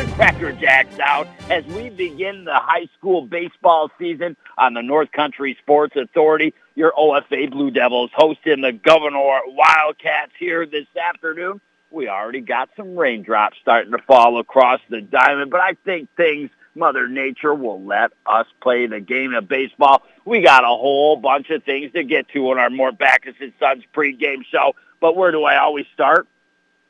the Cracker Jacks out as we begin the high school baseball season on the North Country Sports Authority. Your OFA Blue Devils hosting the Gouverneur Wildcats here this afternoon. We already got some raindrops starting to fall across the diamond, but I think things Mother Nature will let us play the game of baseball. We got a whole bunch of things to get to on our Mort Backus and Sons pregame show. But where do I always start?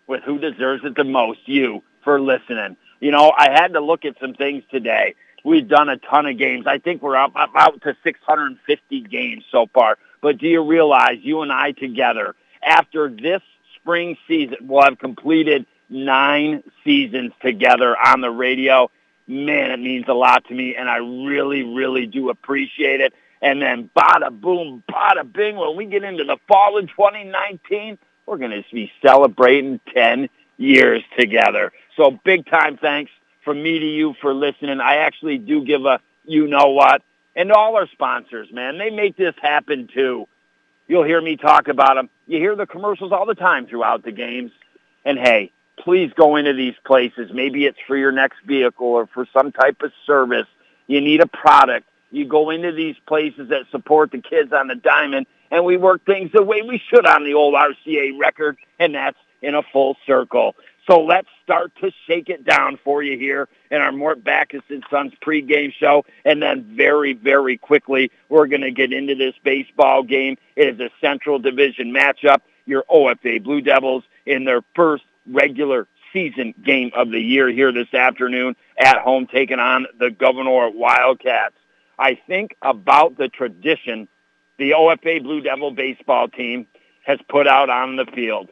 With who deserves it the most, you, for listening. You know, I had to look at some things today. We've done a ton of games. I think we're up, up out to 650 games so far. But do you realize you and I together, after this spring season, we'll have completed nine seasons together on the radio man, it means a lot to me, and I really, really do appreciate it. And then bada boom, bada bing, when we get into the fall of 2019, we're going to be celebrating 10 years together. So big time thanks from me to you for listening. I actually do give a you know what, and all our sponsors, man. They make this happen too. You'll hear me talk about them. You hear the commercials all the time throughout the games. And hey, please go into these places. Maybe it's for your next vehicle or for some type of service. You need a product. You go into these places that support the kids on the diamond, and we work things the way we should on the old RCA record, and that's in a full circle. So let's start to shake it down for you here in our Mort Backus and Sons pregame show. And then very, very quickly, we're going to get into this baseball game. It is a Central Division matchup. Your OFA Blue Devils in their first regular season game of the year here this afternoon at home taking on the Gouverneur Wildcats. I think about the tradition the OFA Blue Devil baseball team has put out on the field.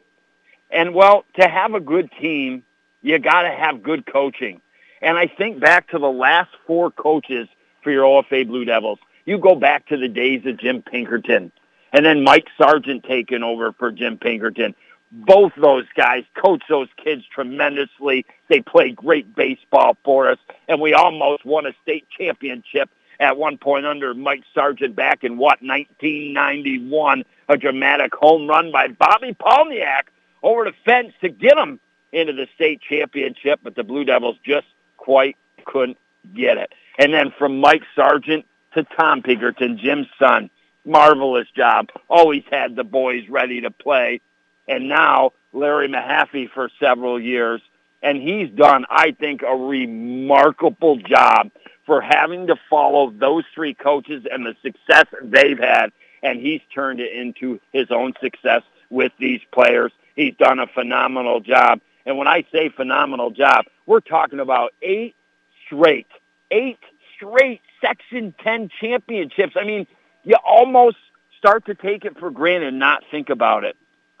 And well, to have a good team, you got to have good coaching. And I think back to the last four coaches for your OFA Blue Devils. You go back to the days of Jim Pinkerton and then Mike Sargent taking over for Jim Pinkerton both those guys coach those kids tremendously. They play great baseball for us, and we almost won a state championship at one point under Mike Sargent back in what 1991. A dramatic home run by Bobby Palniak over the fence to get them into the state championship, but the Blue Devils just quite couldn't get it. And then from Mike Sargent to Tom Pinkerton, Jim's son, marvelous job. Always had the boys ready to play and now Larry Mahaffey for several years. And he's done, I think, a remarkable job for having to follow those three coaches and the success they've had. And he's turned it into his own success with these players. He's done a phenomenal job. And when I say phenomenal job, we're talking about eight straight, eight straight Section 10 championships. I mean, you almost start to take it for granted and not think about it.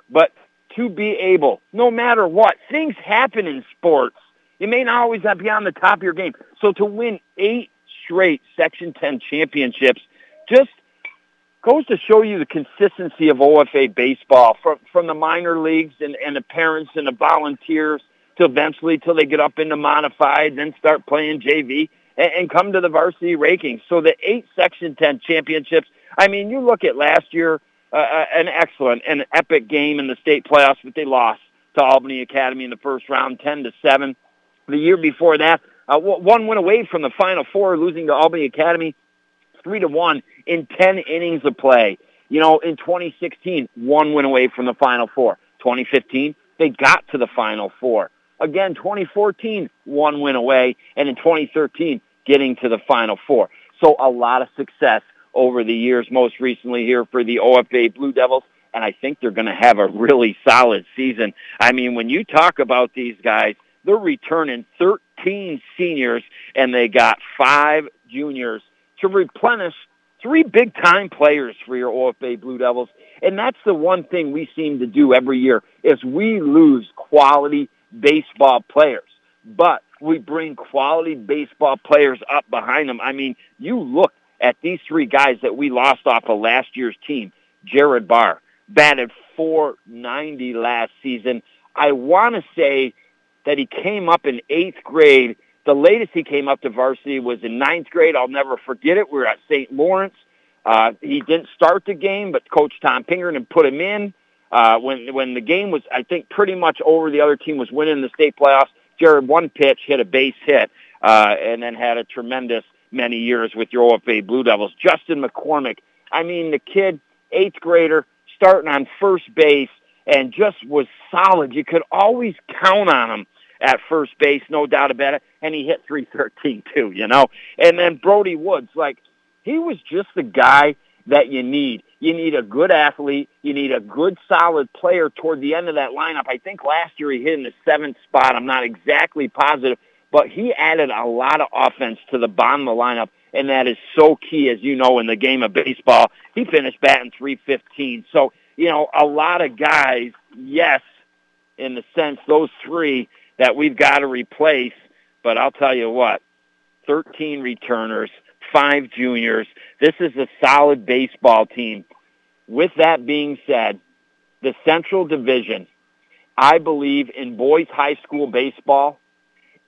But to be able, no matter what, things happen in sports. You may not always be on the top of your game. So to win eight straight Section 10 championships just goes to show you the consistency of OFA baseball from, from the minor leagues and, and the parents and the volunteers to eventually till they get up into modified, then start playing JV and, and come to the varsity rankings. So the eight Section 10 championships, I mean, you look at last year, uh, uh, an excellent and epic game in the state playoffs, but they lost to Albany Academy in the first round, 10 to 7. The year before that, uh, one went away from the Final Four, losing to Albany Academy 3 to 1 in 10 innings of play. You know, in 2016, one went away from the Final Four. 2015, they got to the Final Four. Again, 2014, one went away, and in 2013, getting to the Final Four. So a lot of success over the years, most recently here for the OFA Blue Devils. And I think they're going to have a really solid season. I mean, when you talk about these guys, they're returning 13 seniors and they got five juniors to replenish three big time players for your OFA Blue Devils. And that's the one thing we seem to do every year is we lose quality baseball players. But we bring quality baseball players up behind them. I mean, you look at these three guys that we lost off of last year's team. Jared Barr batted 490 last season. I want to say that he came up in eighth grade. The latest he came up to varsity was in ninth grade. I'll never forget it. We were at St. Lawrence. Uh, he didn't start the game, but Coach Tom Pinkerton put him in. Uh, when when the game was, I think, pretty much over, the other team was winning the state playoffs. Jared one pitch hit a base hit, uh, and then had a tremendous many years with your OFA Blue Devils. Justin McCormick, I mean, the kid, eighth grader, starting on first base, and just was solid. You could always count on him at first base, no doubt about it. And he hit 313 too, you know. And then Brody Woods, like he was just the guy that you need. You need a good athlete. You need a good, solid player toward the end of that lineup. I think last year he hit in the seventh spot. I'm not exactly positive, but he added a lot of offense to the bottom of the lineup, and that is so key, as you know, in the game of baseball. He finished batting 315. So, you know, a lot of guys, yes, in the sense those three that we've got to replace, but I'll tell you what, 13 returners, five juniors. This is a solid baseball team. With that being said, the Central Division, I believe in boys high school baseball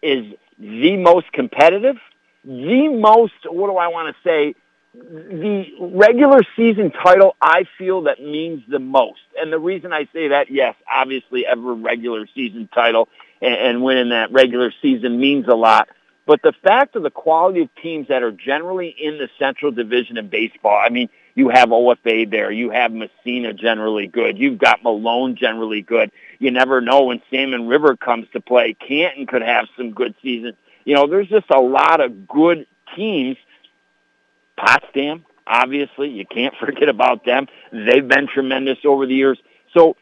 is the most competitive, the most, what do I want to say, the regular season title I feel that means the most. And the reason I say that, yes, obviously every regular season title and, and winning that regular season means a lot. But the fact of the quality of teams that are generally in the Central Division in baseball, I mean, you have OFA there. You have Massena generally good. You've got Malone generally good. You never know when Salmon River comes to play. Canton could have some good seasons. You know, there's just a lot of good teams. Potsdam, obviously, you can't forget about them. They've been tremendous over the years. So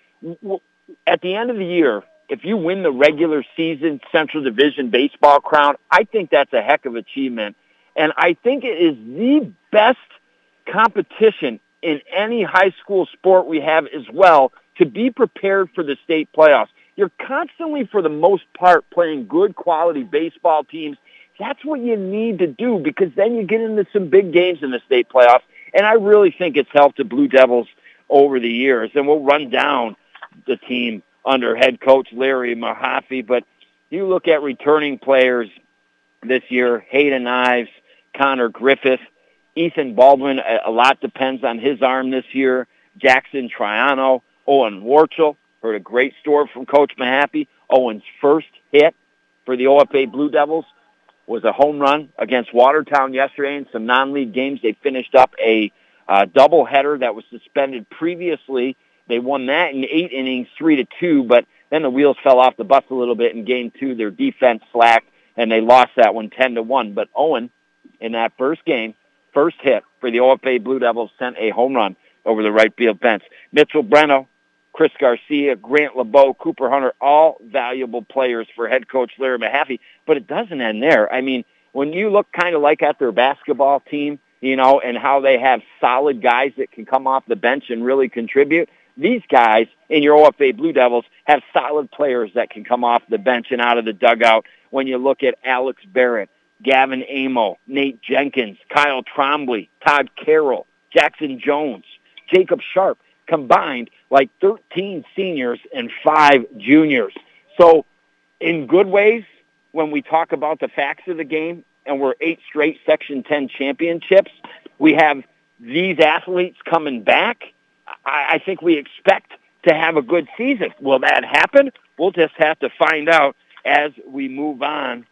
at the end of the year, if you win the regular season Central Division baseball crown, I think that's a heck of achievement. And I think it is the best competition in any high school sport we have as well to be prepared for the state playoffs. You're constantly, for the most part, playing good quality baseball teams. That's what you need to do because then you get into some big games in the state playoffs. And I really think it's helped the Blue Devils over the years. And we'll run down the team under head coach Larry Mahaffey. But you look at returning players this year, Hayden Ives, Connor Griffith, Ethan Baldwin, a, lot depends on his arm this year. Jackson Triano, Owen Warchel, heard a great story from Coach Mahaffey. Owen's first hit for the OFA Blue Devils was a home run against Watertown yesterday in some non-league games. They finished up a uh, doubleheader that was suspended previously they won that in eight innings, three to two, but then the wheels fell off the bus a little bit in game two. Their defense slacked, and they lost that one 10 to one. But Owen, in that first game, first hit for the OFA Blue Devils, sent a home run over the right field fence. Mitchell Breno, Chris Garcia, Grant LeBeau, Cooper Hunter, all valuable players for head coach Larry Mahaffey. But it doesn't end there. I mean, when you look kind of like at their basketball team, you know, and how they have solid guys that can come off the bench and really contribute, these guys in your OFA Blue Devils have solid players that can come off the bench and out of the dugout. When you look at Alex Barrett, Gavin Amo, Nate Jenkins, Kyle Trombley, Todd Carroll, Jackson Jones, Jacob Sharp, combined like 13 seniors and five juniors. So in good ways, when we talk about the facts of the game and we're eight straight Section 10 championships, we have these athletes coming back I, I think we expect to have a good season. Will that happen? We'll just have to find out as we move on.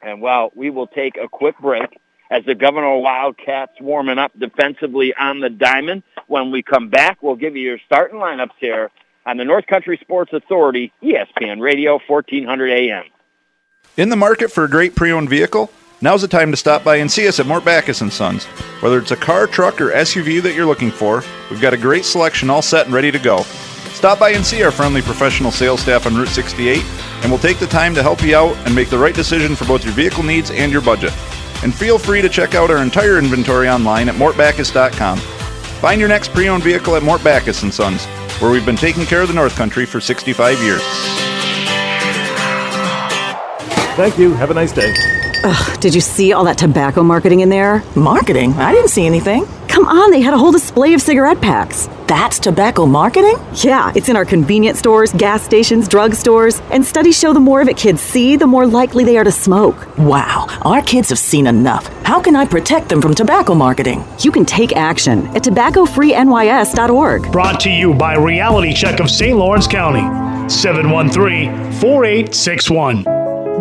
And well, we will take a quick break as the Gouverneur Wildcats warming up defensively on the diamond. When we come back, we'll give you your starting lineups here on the North Country Sports Authority, ESPN Radio, 1400 AM. In the market for a great pre-owned vehicle? Now's the time to stop by and see us at Mort Backus & Sons. Whether it's a car, truck, or SUV that you're looking for, we've got a great selection all set and ready to go. Stop by and see our friendly professional sales staff on Route 68, and we'll take the time to help you out and make the right decision for both your vehicle needs and your budget. And feel free to check out our entire inventory online at mortbackus.com. Find your next pre-owned vehicle at Mort Backus & Sons, where we've been taking care of the North Country for 65 years. Thank you. Have a nice day. Ugh, did you see all that tobacco marketing in there? Marketing? I didn't see anything. Come on, they had a whole display of cigarette packs. That's tobacco marketing? Yeah, it's in our convenience stores, gas stations, drug stores, and studies show the more of it kids see, the more likely they are to smoke. Wow, our kids have seen enough. How can I protect them from tobacco marketing? You can take action at tobaccofreenys.org. Brought to you by Reality Check of St. Lawrence County, 713 4861.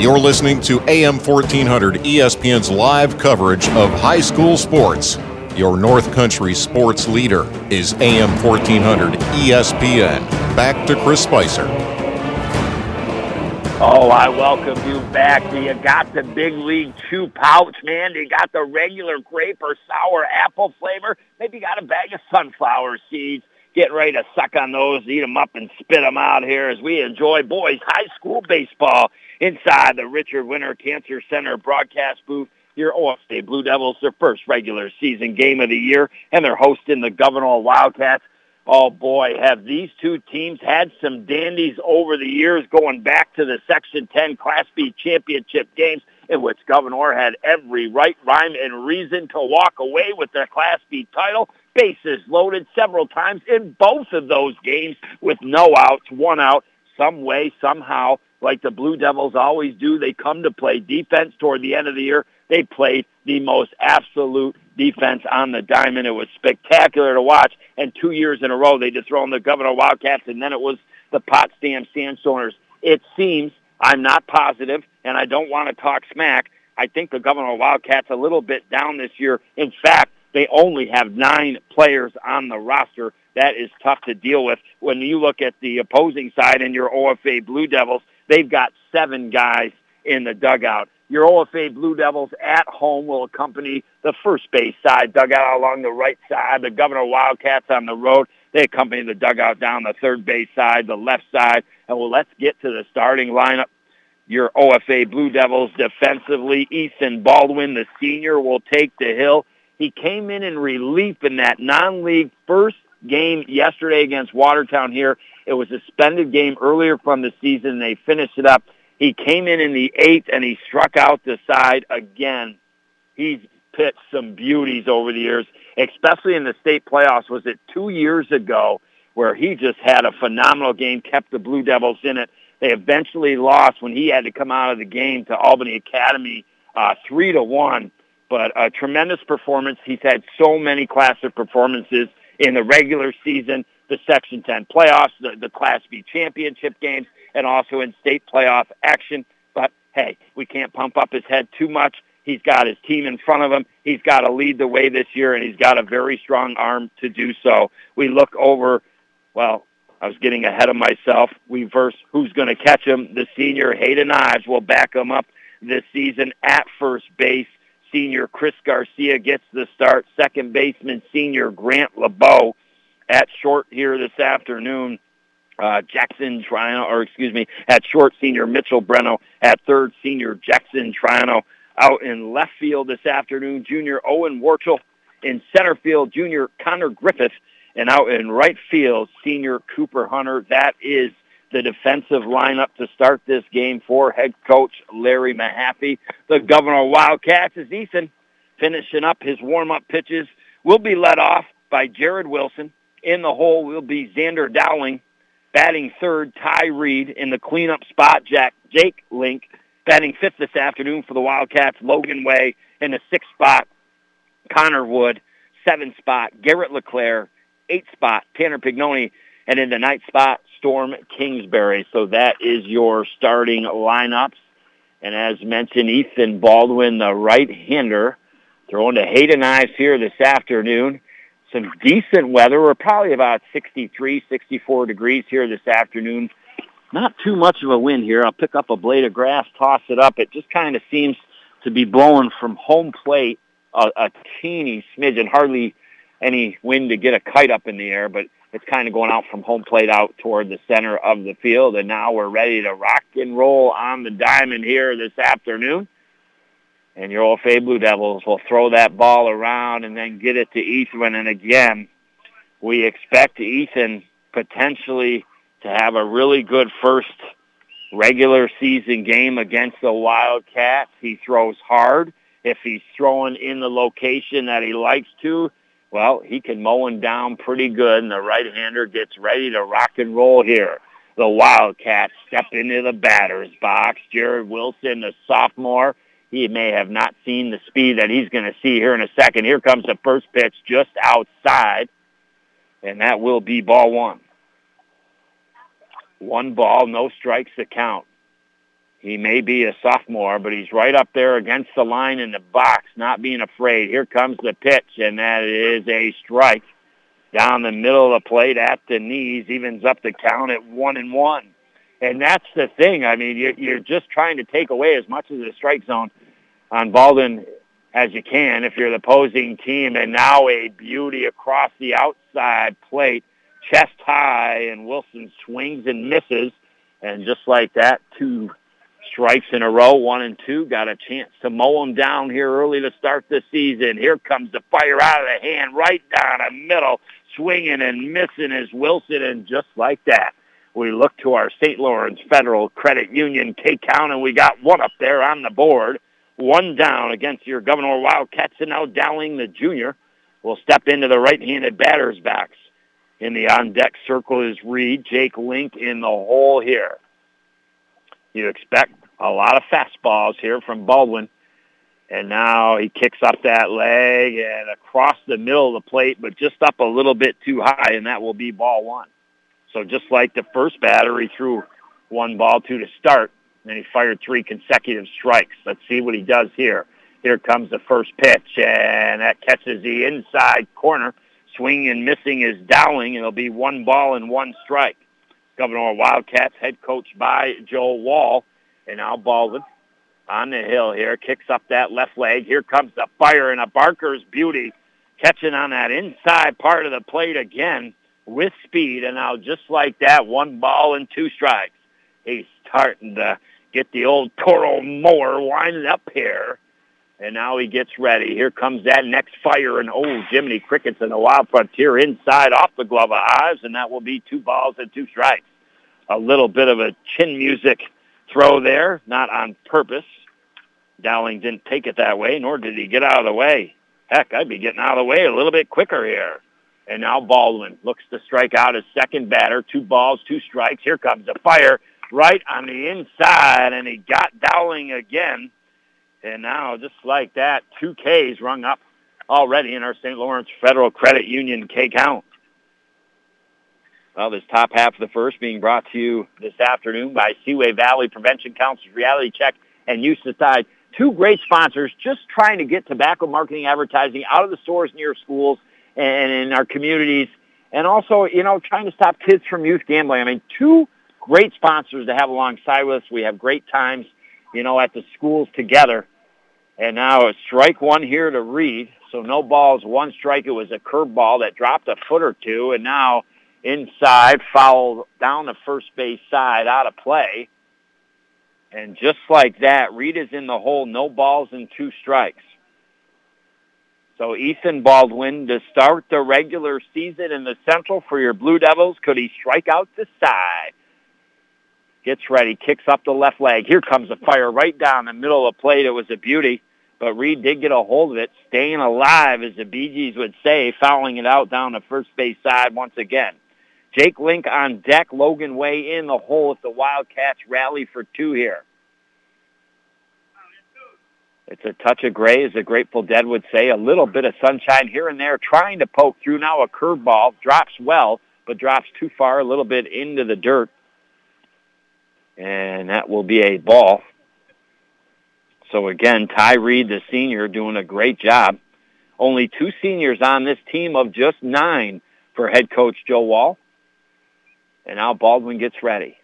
You're listening to AM 1400 ESPN's live coverage of high school sports. Your North Country sports leader is AM 1400 ESPN. Back to Chris Spicer. Oh, I welcome you back. You got the Big League Chew pouch, man? You got the regular grape or sour apple flavor? Maybe you got a bag of sunflower seeds. Getting ready to suck on those, eat them up, and spit them out here as we enjoy boys high school baseball inside the Richard Winter Cancer Center broadcast booth. Your OFA Blue Devils, their first regular season game of the year, and they're hosting the Gouverneur Wildcats. Oh boy, have these two teams had some dandies over the years going back to the Section 10 Class B championship games in which Gouverneur had every right, rhyme, and reason to walk away with their Class B title. Bases loaded several times in both of those games with no outs, one out, some way, somehow like the Blue Devils always do. They come to play defense toward the end of the year. They played the most absolute defense on the diamond. It was spectacular to watch. And two years in a row, they just thrown the Gouverneur Wildcats, and then it was the Potsdam Sandstoners. It seems, I'm not positive, and I don't want to talk smack. I think the Gouverneur Wildcats a little bit down this year. In fact, they only have nine players on the roster. That is tough to deal with. When you look at the opposing side and your OFA Blue Devils, They've got seven guys in the dugout. Your OFA Blue Devils at home will accompany the first base side dugout along the right side. The Gouverneur Wildcats on the road. They accompany the dugout down the third base side, the left side. And well, let's get to the starting lineup. Your OFA Blue Devils defensively, Ethan Baldwin, the senior, will take the hill. He came in in relief in that non-league first game yesterday against Watertown here it was a suspended game earlier from the season. They finished it up. He came in in the eighth and he struck out the side again. He's pitched some beauties over the years, especially in the state playoffs. Was it two years ago where he just had a phenomenal game, kept the Blue Devils in it. They eventually lost when he had to come out of the game to Albany Academy uh, three to one. But a tremendous performance. He's had so many classic performances in the regular season the Section 10 playoffs, the, the Class B championship games, and also in state playoff action. But hey, we can't pump up his head too much. He's got his team in front of him. He's got to lead the way this year, and he's got a very strong arm to do so. We look over, well, I was getting ahead of myself. We verse who's going to catch him. The senior Hayden Ives will back him up this season at first base. Senior Chris Garcia gets the start. Second baseman senior Grant LeBeau at short here this afternoon. Uh, Jackson Triano, or excuse me, at short senior Mitchell Breno, at third senior Jackson Triano. Out in left field this afternoon, junior Owen Warchel. In center field, junior Connor Griffith. And out in right field, senior Cooper Hunter. That is the defensive lineup to start this game for head coach Larry Mahaffey. The Gouverneur Wildcats is Ethan finishing up his warm-up pitches. Will be led off by Jared Wilson. In the hole will be Xander Dowling. Batting third, Ty Reed. In the cleanup spot, Jack Jake Link. Batting fifth this afternoon for the Wildcats, Logan Way. In the sixth spot, Connor Wood. Seventh spot, Garrett LeClaire. Eighth spot, Tanner Pignoni. And in the ninth spot, Storm Kingsbury. So that is your starting lineups. And as mentioned, Ethan Baldwin, the right-hander, throwing to Hayden Ives here this afternoon some decent weather. We're probably about 63, 64 degrees here this afternoon. Not too much of a wind here. I'll pick up a blade of grass, toss it up. It just kind of seems to be blowing from home plate a, a teeny smidgen, hardly any wind to get a kite up in the air, but it's kind of going out from home plate out toward the center of the field. And now we're ready to rock and roll on the diamond here this afternoon. And your OFA Blue Devils will throw that ball around and then get it to Ethan. And again, we expect Ethan potentially to have a really good first regular season game against the Wildcats. He throws hard. If he's throwing in the location that he likes to, well, he can mow him down pretty good, and the right-hander gets ready to rock and roll here. The Wildcats step into the batter's box. Jared Wilson, the sophomore, he may have not seen the speed that he's going to see here in a second. Here comes the first pitch just outside, and that will be ball one. One ball, no strikes to count. He may be a sophomore, but he's right up there against the line in the box, not being afraid. Here comes the pitch, and that is a strike down the middle of the plate at the knees, evens up the count at one and one. And that's the thing. I mean, you're just trying to take away as much of the strike zone on Baldwin as you can if you're the opposing team. And now a beauty across the outside plate, chest high, and Wilson swings and misses. And just like that, two strikes in a row, one and two, got a chance to mow them down here early to start the season. Here comes the fire out of the hand, right down the middle, swinging and missing is Wilson, and just like that, we look to our St. Lawrence Federal Credit Union K-Count, and we got one up there on the board, one down against your Gouverneur Wildcats, and now Dowling, the junior, will step into the right-handed batter's box. In the on-deck circle is Reed, Jake Link in the hole here. You expect a lot of fastballs here from Baldwin. And now he kicks up that leg and across the middle of the plate, but just up a little bit too high, and that will be ball one. So just like the first batter, he threw one ball, two to start, and he fired three consecutive strikes. Let's see what he does here. Here comes the first pitch, and that catches the inside corner. Swinging and missing is Dowling, and it'll be one ball and one strike. Gouverneur Wildcats head coach by Joe Wall. And now Baldwin on the hill here, kicks up that left leg. Here comes the fire and a Barker's beauty catching on that inside part of the plate again with speed. And now just like that, one ball and two strikes. He's starting to get the old Toro mower winding up here. And now he gets ready. Here comes that next fire, and oh, Jiminy Crickets and the Wild Frontier inside off the glove of Ives, and that will be two balls and two strikes a little bit of a chin music throw there, not on purpose. Dowling didn't take it that way, nor did he get out of the way. Heck, I'd be getting out of the way a little bit quicker here. And now Baldwin looks to strike out his second batter. Two balls, two strikes. Here comes the fire right on the inside, and he got Dowling again. And now, just like that, two Ks rung up already in our St. Lawrence Federal Credit Union K count. Well, this top half of the first being brought to you this afternoon by Seaway Valley Prevention Council's Reality Check and Tide. Two great sponsors just trying to get tobacco marketing advertising out of the stores near schools and in our communities. And also, you know, trying to stop kids from youth gambling. I mean, two great sponsors to have alongside with us. We have great times, you know, at the schools together. And now a strike one here to Reed. So no balls, one strike. It was a curveball that dropped a foot or two. And now inside, foul down the first base side, out of play. And just like that, Reed is in the hole, no balls and two strikes. So Ethan Baldwin to start the regular season in the Central for your Blue Devils. Could he strike out the side? Gets ready, kicks up the left leg. Here comes the fire right down the middle of the plate. It was a beauty, but Reed did get a hold of it, staying alive, as the Bee Gees would say, fouling it out down the first base side once again. Jake Link on deck. Logan Way in the hole if the Wildcats rally for two here. It's a touch of gray, as the Grateful Dead would say. A little bit of sunshine here and there, trying to poke through. Now a curveball drops well, but drops too far, a little bit into the dirt. And that will be a ball. So again, Ty Reed, the senior, doing a great job. Only two seniors on this team of just nine for head coach Joe Wall. And now Baldwin gets ready.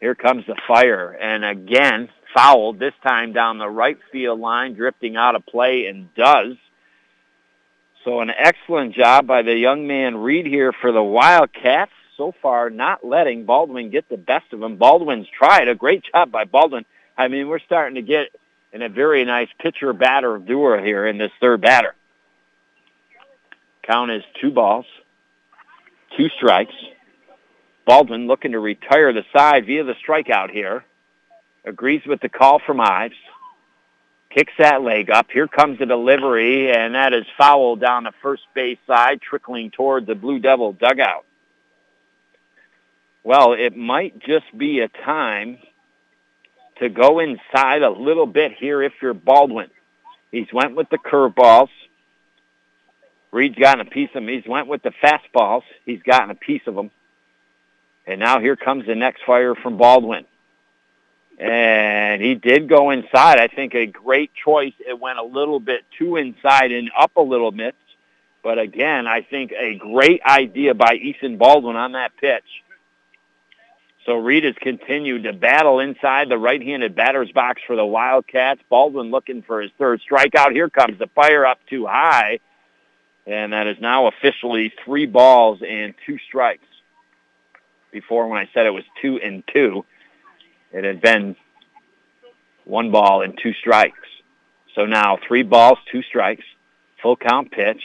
Here comes the fire. And again, fouled, this time down the right field line, drifting out of play and does. So an excellent job by the young man Reed here for the Wildcats. So far, not letting Baldwin get the best of him. Baldwin's tried. A great job by Baldwin. I mean, we're starting to get in a very nice pitcher-batter duo here in this third batter. Count is two balls, two strikes. Baldwin looking to retire the side via the strikeout here. agrees with the call from Ives, kicks that leg up. Here comes the delivery, and that is foul down the first base side, trickling toward the Blue Devil dugout. Well, it might just be a time to go inside a little bit here if you're Baldwin. He's went with the curveballs. Reed's gotten a piece of them. He's went with the fastballs. He's gotten a piece of them. And now here comes the next fire from Baldwin. And he did go inside. I think a great choice. It went a little bit too inside and up a little bit. But again, I think a great idea by Ethan Baldwin on that pitch. So Reed has continued to battle inside the right-handed batter's box for the Wildcats. Baldwin looking for his third strikeout. Here comes the fire up too high. And that is now officially three balls and two strikes. Before when I said it was two and two, it had been one ball and two strikes. So now three balls, two strikes, full count pitch.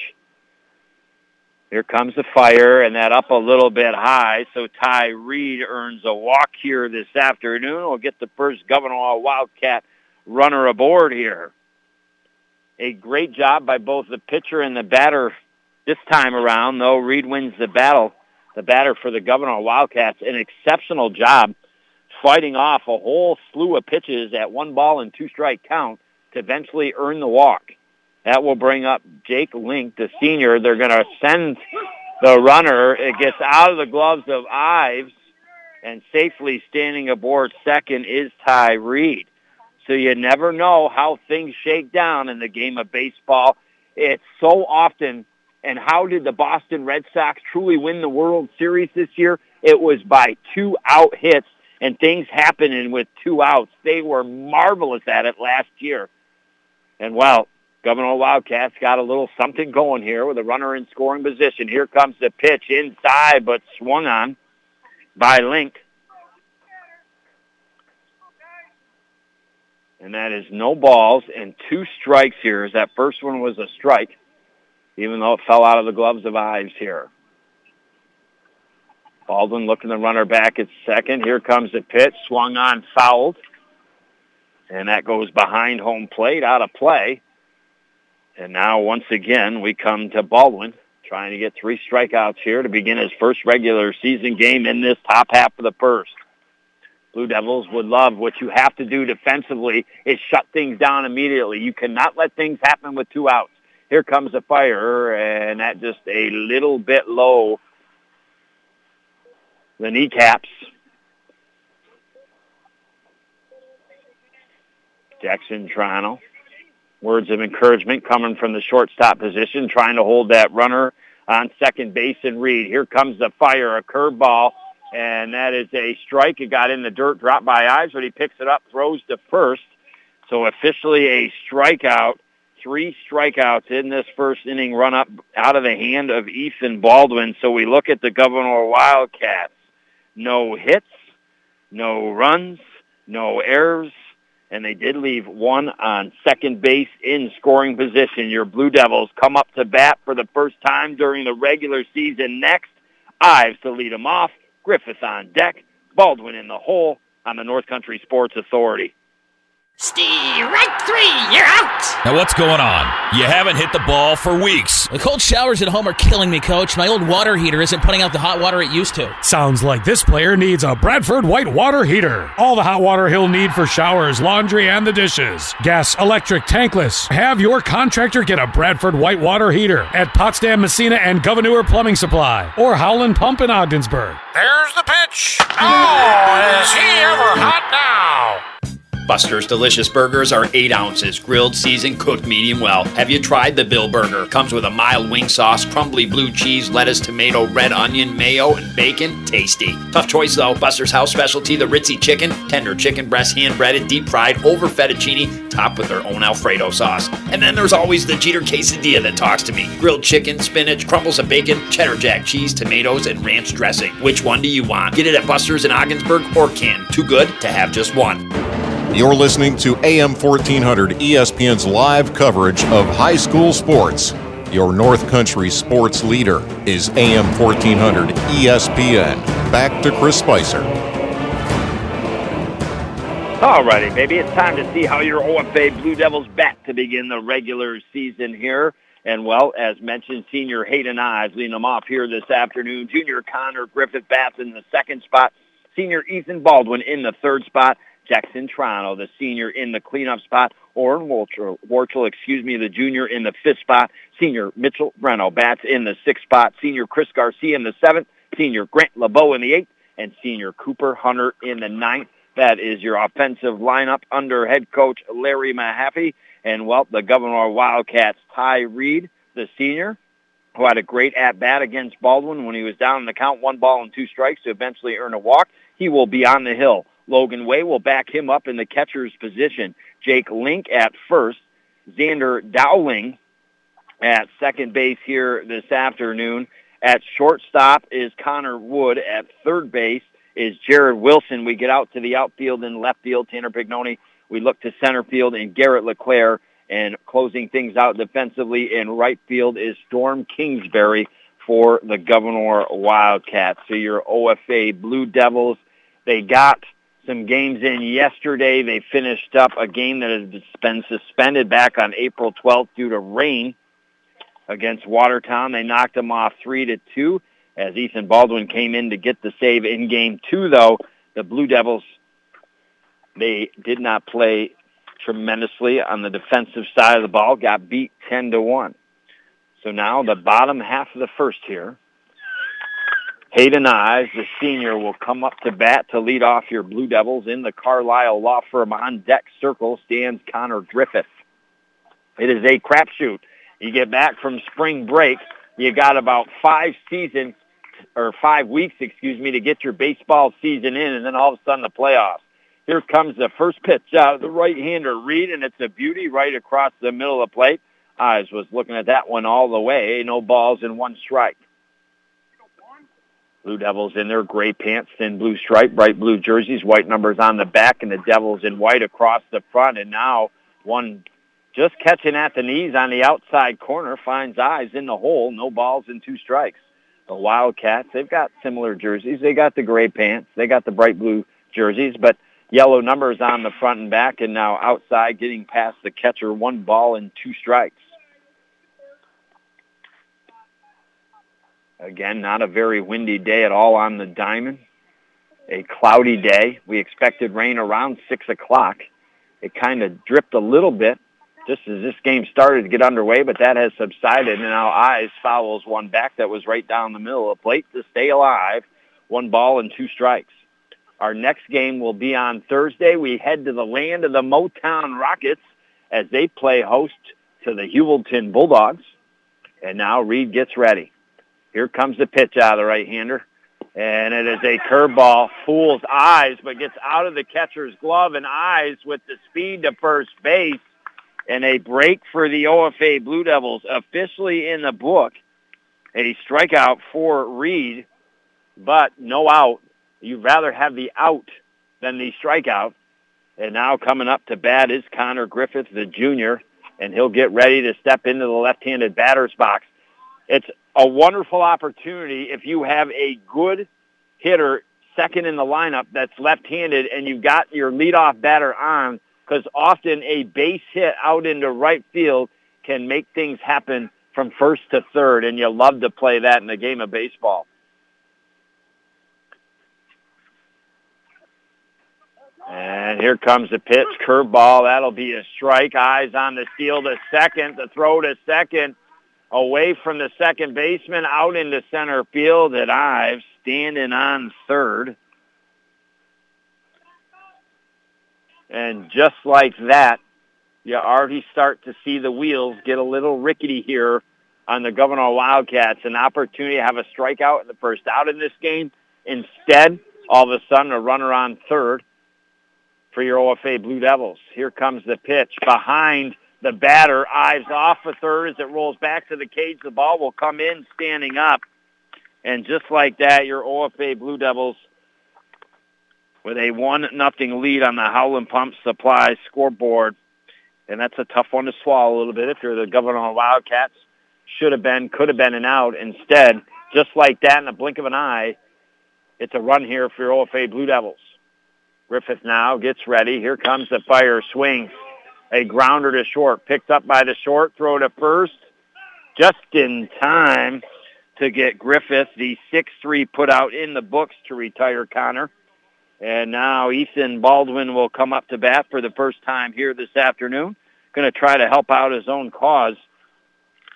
Here comes the fire, and that up a little bit high. So Ty Reed earns a walk here this afternoon. We'll get the first Gouverneur Wildcat runner aboard here. A great job by both the pitcher and the batter this time around, though Reed wins the battle. The batter for the Gouverneur Wildcats, an exceptional job fighting off a whole slew of pitches at one ball and two strike count to eventually earn the walk. That will bring up Jake Link, the senior. They're going to send the runner. It gets out of the gloves of Ives, and safely standing aboard second is Ty Reed. So you never know how things shake down in the game of baseball. It's so often, and how did the Boston Red Sox truly win the World Series this year? It was by two out hits and things happening with two outs. They were marvelous at it last year. And well, Gouverneur Wildcats got a little something going here with a runner in scoring position. Here comes the pitch inside, but swung on by Link. And that is no balls and two strikes here. As that first one was a strike, even though it fell out of the gloves of Ives here. Baldwin looking the runner back at second. Here comes the pitch, swung on, fouled. And that goes behind home plate, out of play. And now, once again, we come to Baldwin trying to get three strikeouts here to begin his first regular season game in this top half of the first. Blue Devils would love what you have to do defensively is shut things down immediately. You cannot let things happen with two outs. Here comes a fire, and that just a little bit low. The kneecaps. Jackson Toronto words of encouragement coming from the shortstop position, trying to hold that runner on second base and Reed. Here comes the fire, a curveball, and that is a strike. It got in the dirt, dropped by Ives, but he picks it up, throws to first. So officially a strikeout. Three strikeouts in this first inning run up out of the hand of Ethan Baldwin. So we look at the Gouverneur Wildcats. No hits, no runs, no errors, and they did leave one on second base in scoring position. Your Blue Devils come up to bat for the first time during the regular season next. Ives to lead them off. Griffith on deck. Baldwin in the hole on the North Country Sports Authority. Strike three, you're out! Now what's going on? You haven't hit the ball for weeks. The cold showers at home are killing me, coach. My old water heater isn't putting out the hot water it used to. Sounds like this player needs a Bradford white water heater. All the hot water he'll need for showers, laundry, and the dishes. Gas, electric, tankless. Have your contractor get a Bradford white water heater at Potsdam, Massena, and Gouverneur Plumbing Supply or Howland Pump in Ogdensburg. There's the pitch. Oh, is he ever hot now? Buster's Delicious Burgers are 8 ounces, grilled, seasoned, cooked medium well. Have you tried the Bill Burger? Comes with a mild wing sauce, crumbly blue cheese, lettuce, tomato, red onion, mayo, and bacon. Tasty. Tough choice though. Buster's House specialty, the Ritzy chicken, tender chicken breast, hand breaded, deep fried, over fettuccine, topped with their own Alfredo sauce. And then there's always the Jeter quesadilla that talks to me. Grilled chicken, spinach, crumbles of bacon, cheddar jack cheese, tomatoes, and ranch dressing. Which one do you want? Get it at Buster's in Ogdensburg or Canton. Too good to have just one. You're listening to AM 1400 ESPN's live coverage of high school sports. Your North Country sports leader is AM 1400 ESPN. Back to Chris Spicer. Alrighty, baby. It's time to see how your OFA Blue Devils bat to begin the regular season here. And well, as mentioned, senior Hayden Ives leading them off here this afternoon. Junior Connor Griffith bats in the second spot. Senior Ethan Baldwin in the third spot. Jackson Toronto, the senior in the cleanup spot. Oren Warchel, excuse me, the junior in the fifth spot. Senior Mitchell Breno bats in the sixth spot. Senior Chris Garcia in the seventh. Senior Grant LeBeau in the eighth. And senior Cooper Hunter in the ninth. That is your offensive lineup under head coach Larry Mahaffey. And, well, the Gouverneur Wildcats, Ty Reed, the senior, who had a great at-bat against Baldwin when he was down in the count, one ball and two strikes to eventually earn a walk. He will be on the hill. Logan Way will back him up in the catcher's position. Jake Link at first. Xander Dowling at second base here this afternoon. At shortstop is Connor Wood. At third base is Jared Wilson. We get out to the outfield and left field, Tanner Pignoni. We look to center field and Garrett LeClaire. And closing things out defensively in right field is Storm Kingsbury for the Gouverneur Wildcats. So your OFA Blue Devils, they got some games in yesterday. They finished up a game that has been suspended back on April 12th due to rain against Watertown. They knocked them off 3 to 2 as Ethan Baldwin came in to get the save in game two, though, the Blue Devils, they did not play tremendously on the defensive side of the ball, got beat 10 to 1. So now the bottom half of the first here. Hayden Ives, the senior, will come up to bat to lead off your Blue Devils. In the Carlisle Law Firm on deck circle stands Connor Griffith. It is a crapshoot. You get back from spring break, you got about five seasons or five weeks, excuse me, to get your baseball season in, and then all of a sudden the playoffs. Here comes the first pitch out of the right-hander, Reed, and it's a beauty right across the middle of the plate. Ives was looking at that one all the way. No balls and one strike. Blue Devils in their gray pants, thin blue stripe, bright blue jerseys, white numbers on the back, and the Devils in white across the front. And now one just catching at the knees on the outside corner finds Ives in the hole. No balls and two strikes the Wildcats. They've got similar jerseys. They got the gray pants. They got the bright blue jerseys, but yellow numbers on the front and back, and now outside getting past the catcher, one ball and two strikes. Again, not a very windy day at all on the diamond. A cloudy day. We expected rain around 6 o'clock. It kind of dripped a little bit just as this game started to get underway, but that has subsided. And now Ives fouls one back that was right down the middle of the plate to stay alive. One ball and two strikes. Our next game will be on Thursday. We head to the land of the Motown Rockets as they play host to the Heuvelton Bulldogs. And now Reed gets ready. Here comes the pitch out of the right-hander. And it is a curveball. Fools Ives, but gets out of the catcher's glove and Ives with the speed to first base and a break for the OFA Blue Devils officially in the book. A strikeout for Reed, but no out. You'd rather have the out than the strikeout. And now coming up to bat is Connor Griffith, the junior, and he'll get ready to step into the left-handed batter's box. It's a wonderful opportunity if you have a good hitter second in the lineup that's left-handed and you've got your leadoff batter on because often a base hit out into right field can make things happen from first to third, and you love to play that in a game of baseball. And here comes the pitch, curveball. That'll be a strike. Ives on the steal to second, the throw to second, away from the second baseman, out into center field at Ives, standing on third. And just like that, you already start to see the wheels get a little rickety here on the Gouverneur Wildcats. An opportunity to have a strikeout in the first out in this game. Instead, all of a sudden, a runner on third for your OFA Blue Devils. Here comes the pitch behind the batter. Ives off a third as it rolls back to the cage. The ball will come in standing up. And just like that, your OFA Blue Devils with a one nothing lead on the Howland Pump Supply scoreboard. And that's a tough one to swallow a little bit if you're the Gouverneur Wildcats. Should have been, could have been an out. Instead, just like that in the blink of an eye, it's a run here for your OFA Blue Devils. Griffith now gets ready. Here comes the fire swing. A grounder to short, picked up by the short, throw to first, just in time to get Griffith the 6-3 put out in the books to retire Connor. And now Ethan Baldwin will come up to bat for the first time here this afternoon. Going to try to help out his own cause.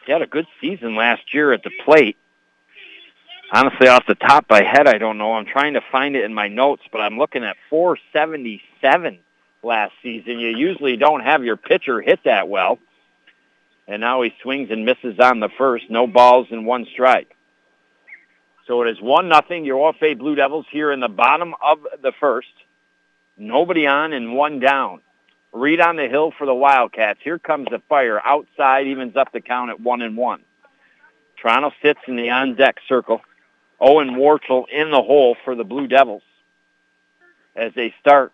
He had a good season last year at the plate. Honestly, off the top of my head, I don't know. I'm trying to find it in my notes, but I'm looking at 477 last season. You usually don't have your pitcher hit that well. And now he swings and misses on the first. No balls and one strike. So it is one nothing. Your OFA Blue Devils here in the bottom of the first. Nobody on and one down. Reed on the hill for the Wildcats. Here comes the fire. Outside evens up the count at one and one. Toronto sits in the on-deck circle. Owen Warchel in the hole for the Blue Devils as they start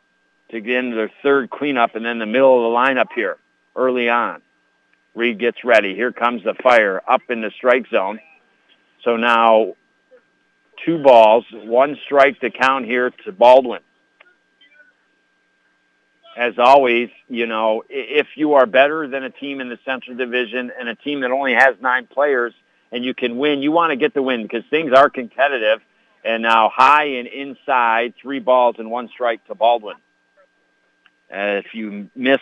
to get into their third cleanup and then the middle of the lineup here early on. Reed gets ready. Here comes the fire up in the strike zone. So now two balls, one strike to count here to Baldwin. As always, you know, if you are better than a team in the Central Division and a team that only has nine players and you can win, you want to get the win because things are competitive. And now high and inside, three balls and one strike to Baldwin. Uh, if you missed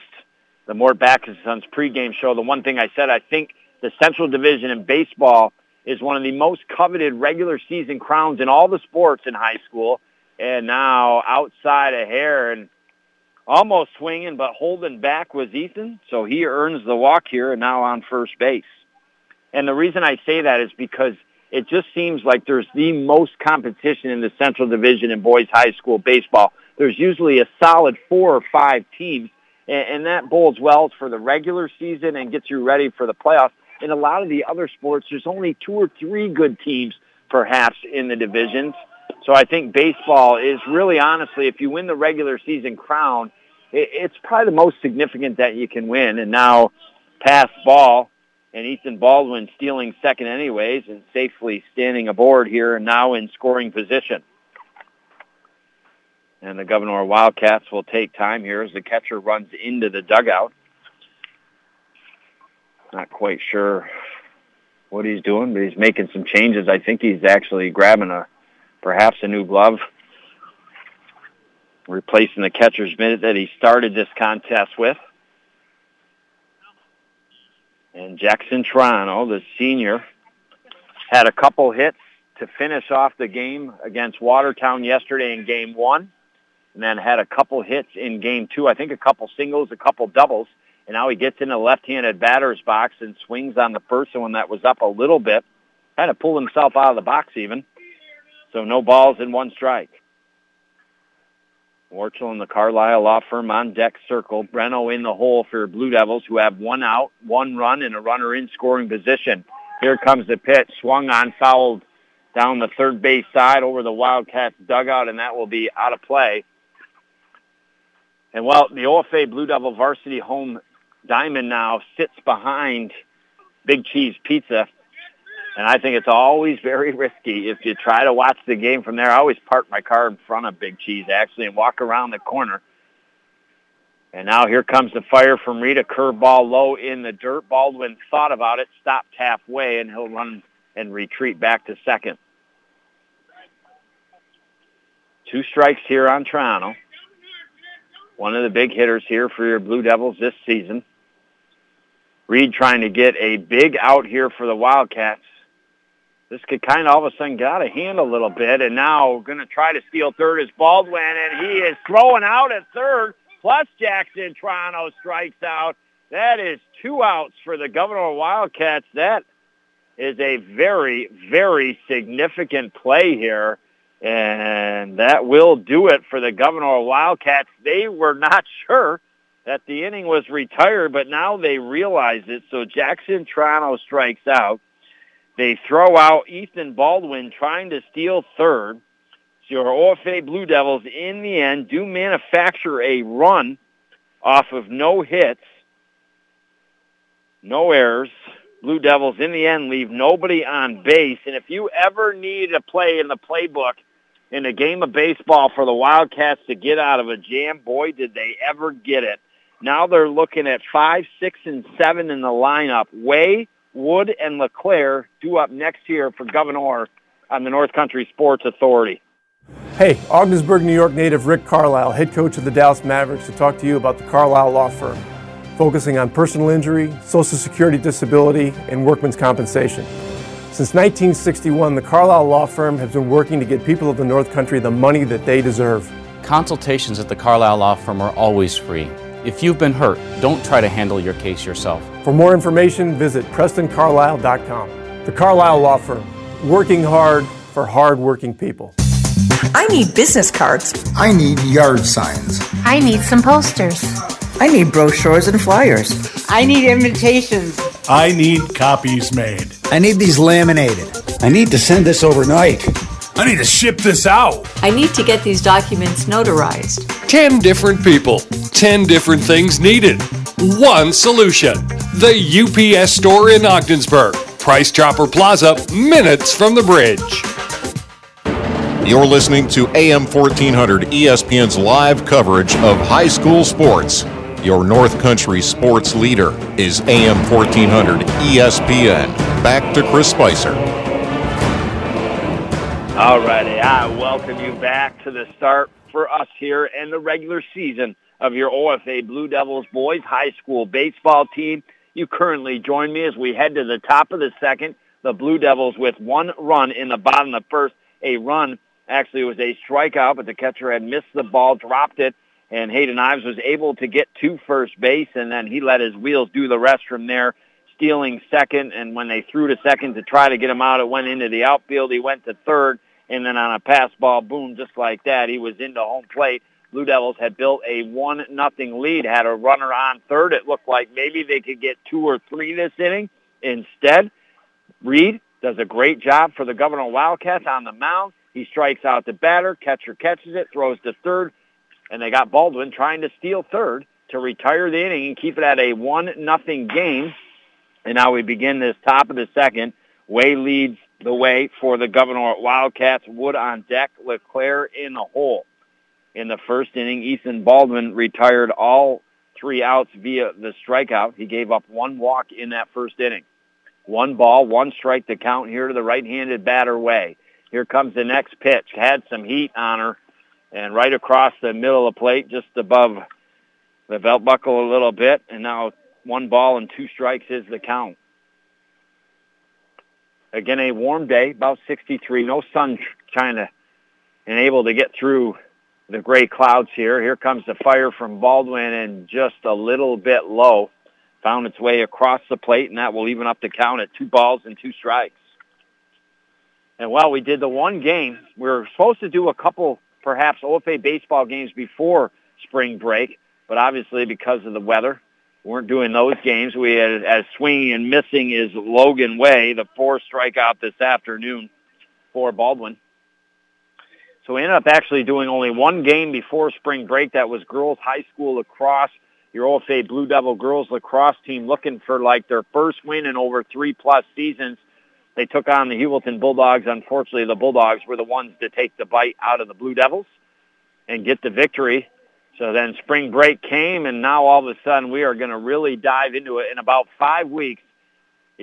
the Mort Backus Sons pregame show, the one thing I said, I think the Central Division in baseball is one of the most coveted regular season crowns in all the sports in high school. And now outside a hair and almost swinging, but holding back was Ethan. So he earns the walk here and now on first base. And the reason I say that is because it just seems like there's the most competition in the Central Division in boys high school baseball. There's usually a solid four or five teams, and, that bodes well for the regular season and gets you ready for the playoffs in a lot of the other sports, there's only two or three good teams perhaps in the divisions. So I think baseball is really honestly, if you win the regular season crown, it's probably the most significant that you can win. And now pass ball and Ethan Baldwin stealing second anyways and safely standing aboard here and now in scoring position. And the Gouverneur Wildcats will take time here as the catcher runs into the dugout. Not quite sure what he's doing, but he's making some changes. I think he's actually grabbing a perhaps a new glove, replacing the catcher's mitt that he started this contest with. And Jackson Toronto, the senior, had a couple hits to finish off the game against Watertown yesterday in game one, and then had a couple hits in game two. I think a couple singles, a couple doubles. And now he gets in the left-handed batter's box and swings on the first one that was up a little bit. Kind of pulled himself out of the box even. So no balls in one strike. Warchel and the Carlisle Law Firm on deck circle. Breno in the hole for Blue Devils who have one out, one run, and a runner in scoring position. Here comes the pitch. Swung on, fouled down the third base side over the Wildcats dugout, and that will be out of play. And well, the OFA Blue Devil varsity home Diamond now sits behind Big Cheese Pizza. And I think it's always very risky if you try to watch the game from there. I always park my car in front of Big Cheese, actually, and walk around the corner. And now here comes the fire from Rita. Curveball low in the dirt. Baldwin thought about it, stopped halfway, and he'll run and retreat back to second. Two strikes here on Toronto. One of the big hitters here for your Blue Devils this season. Reed trying to get a big out here for the Wildcats. This could kind of all of a sudden get out of hand a little bit, and now going to try to steal third is Baldwin, and he is throwing out at third, plus Jackson Toronto strikes out. That is two outs for the Gouverneur Wildcats. That is a very, very significant play here, and that will do it for the Gouverneur Wildcats. They were not sure that the inning was retired, but now they realize it. So Jackson Toronto strikes out. They throw out Ethan Baldwin trying to steal third. So your OFA Blue Devils, in the end, do manufacture a run off of no hits, no errors. Blue Devils, in the end, leave nobody on base. And if you ever need a play in the playbook in a game of baseball for the Wildcats to get out of a jam. Boy, did they ever get it. Now they're looking at five, six, and seven in the lineup. Way, Wood, and LeClaire due up next year for Gouverneur on the North Country Sports Authority. Hey, Ogdensburg, New York native Rick Carlisle, head coach of the Dallas Mavericks, to talk to you about the Carlisle Law Firm, focusing on personal injury, Social Security disability, and workman's compensation. Since 1961, the Carlisle Law Firm has been working to get people of the North Country the money that they deserve. Consultations at the Carlisle Law Firm are always free. If you've been hurt, don't try to handle your case yourself. For more information, visit PrestonCarlisle.com. The Carlisle Law Firm, working hard for hard-working people. I need business cards. I need yard signs. I need some posters. I need brochures and flyers. I need invitations. I need copies made. I need these laminated. I need to send this overnight. I need to ship this out. I need to get these documents notarized. 10 different people, 10 different things needed. One solution. The UPS store in Ogdensburg. Price Chopper Plaza, minutes from the bridge. You're listening to AM 1400 ESPN's live coverage of high school sports. Your North Country sports leader is AM 1400 ESPN. Back to Chris Spicer. All righty, I welcome you back to the start for us here in the regular season of your OFA Blue Devils boys high school baseball team. You currently join me as we head to the top of the second. The Blue Devils with one run in the bottom of the first, a run actually it was a strikeout, but the catcher had missed the ball, dropped it, and Hayden Ives was able to get to first base, and then he let his wheels do the rest from there, stealing second. And when they threw to second to try to get him out, it went into the outfield. He went to third, and then on a pass ball, boom, just like that, he was into home plate. Blue Devils had built a one nothing lead, had a runner on third. It looked like maybe they could get two or three this inning. Instead, Reed does a great job for the Gouverneur Wildcats on the mound. He strikes out the batter. Catcher catches it, throws to third, and they got Baldwin trying to steal third to retire the inning and keep it at a one nothing game. And now we begin this top of the second. Way leads the way for the Gouverneur Wildcats. Wood on deck, LeClaire in the hole. In the first inning, Ethan Baldwin retired all three outs via the strikeout. He gave up one walk in that first inning. One ball, one strike to count here to the right-handed batter way. Here comes the next pitch. Had some heat on her and right across the middle of the plate, just above the belt buckle a little bit. And now one ball and two strikes is the count. Again, a warm day, about 63. No sun trying to and able to get through the gray clouds here. Here comes the fire from Baldwin and just a little bit low. Found its way across the plate, and that will even up the count at two balls and two strikes. And while we did the one game, we were supposed to do a couple, perhaps OFA baseball games before spring break, but obviously because of the weather, we weren't doing those games. We had as swinging and missing is Logan Way, the four strikeout this afternoon for Baldwin. So we ended up actually doing only one game before spring break. That was girls high school lacrosse. Your OFA Blue Devil girls lacrosse team looking for like their first win in over three plus seasons they took on the Heuvelton Bulldogs. Unfortunately, the Bulldogs were the ones to take the bite out of the Blue Devils and get the victory. So then spring break came, and now all of a sudden we are going to really dive into it in about five weeks.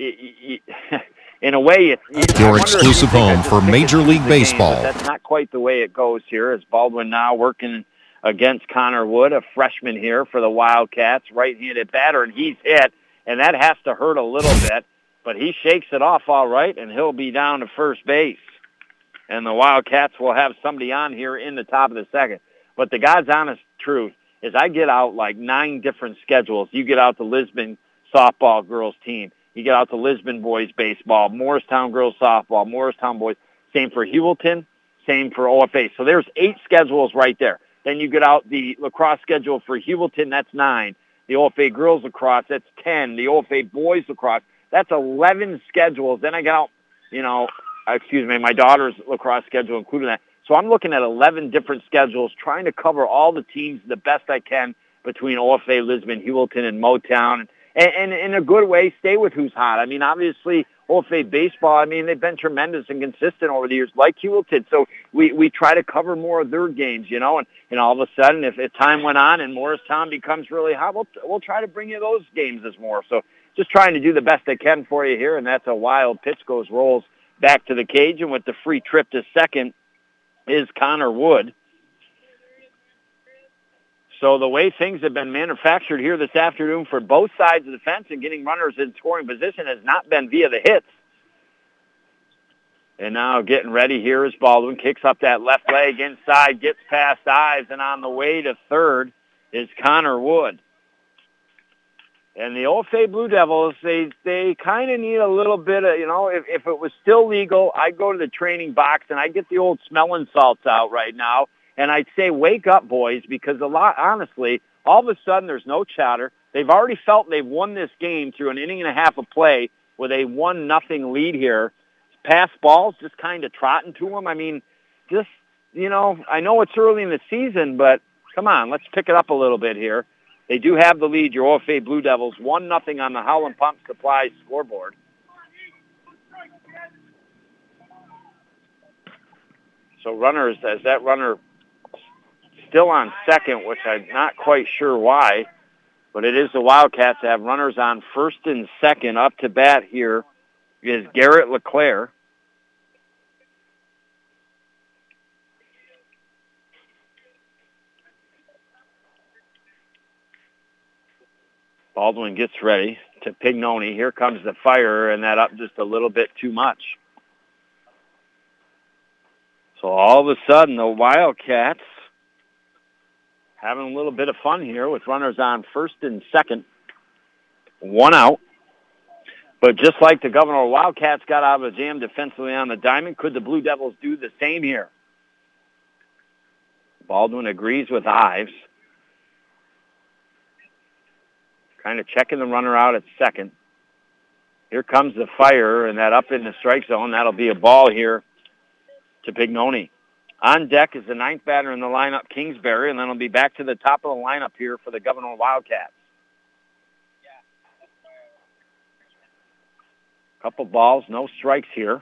In a way, it's your exclusive home for Major League Baseball. Game, that's not quite the way it goes here. As Baldwin now working against Connor Wood, a freshman here for the Wildcats, right-handed batter, and he's hit, and that has to hurt a little bit but he shakes it off all right, and he'll be down to first base. And the Wildcats will have somebody on here in the top of the second. But the God's honest truth is I get out like nine different schedules. You get out the Lisbon softball girls team. You get out the Lisbon boys baseball, Morristown girls softball, Morristown boys. Same for Heuvelton, same for OFA. So there's eight schedules right there. Then you get out the lacrosse schedule for Heuvelton, that's nine. The OFA girls lacrosse, that's 10. The OFA boys lacrosse, that's 11 schedules. Then I got you know, excuse me, my daughter's lacrosse schedule included that. So I'm looking at 11 different schedules, trying to cover all the teams the best I can between OFA, Lisbon, Heuvelton, and Motown. And, and in a good way, stay with who's hot. I mean, obviously, OFA baseball, I mean, they've been tremendous and consistent over the years, like Hewlett. So we, we try to cover more of their games, you know, and, and all of a sudden, if, if time went on and Morristown becomes really hot, we'll, we'll try to bring you those games as more. So just trying to do the best they can for you here, and that's a wild pitch goes rolls back to the cage, and with the free trip to second is Connor Wood. So the way things have been manufactured here this afternoon for both sides of the fence and getting runners in scoring position has not been via the hits. And now getting ready here is Baldwin. Kicks up that left leg inside, gets past Ives, and on the way to third is Connor Wood. And the OFA Blue Devils, they they kind of need a little bit of, you know, if, if it was still legal, I'd go to the training box and I'd get the old smelling salts out right now and I'd say, wake up, boys, because a lot, honestly, all of a sudden there's no chatter. They've already felt they've won this game through an inning and a half of play with a one nothing lead here. Pass balls just kind of trotting to them. I mean, just you know, I know it's early in the season, but come on, let's pick it up a little bit here. They do have the lead. Your OFA Blue Devils one nothing on the Howland Pump Supply scoreboard. So runners, as that runner still on second, which I'm not quite sure why, but it is the Wildcats that have runners on first and second. Up to bat here is Garrett LeClaire. Baldwin gets ready to Pignoni. Here comes the fire, and that up just a little bit too much. So all of a sudden, the Wildcats having a little bit of fun here with runners on first and second. One out. But just like the Gouverneur Wildcats got out of a jam defensively on the diamond, could the Blue Devils do the same here? Baldwin agrees with Ives. Kind of checking the runner out at second. Here comes the fire, and that up in the strike zone. That'll be a ball here to Pignoni. On deck is the ninth batter in the lineup, Kingsbury, and then it'll be back to the top of the lineup here for the Gouverneur Wildcats. Couple balls, no strikes here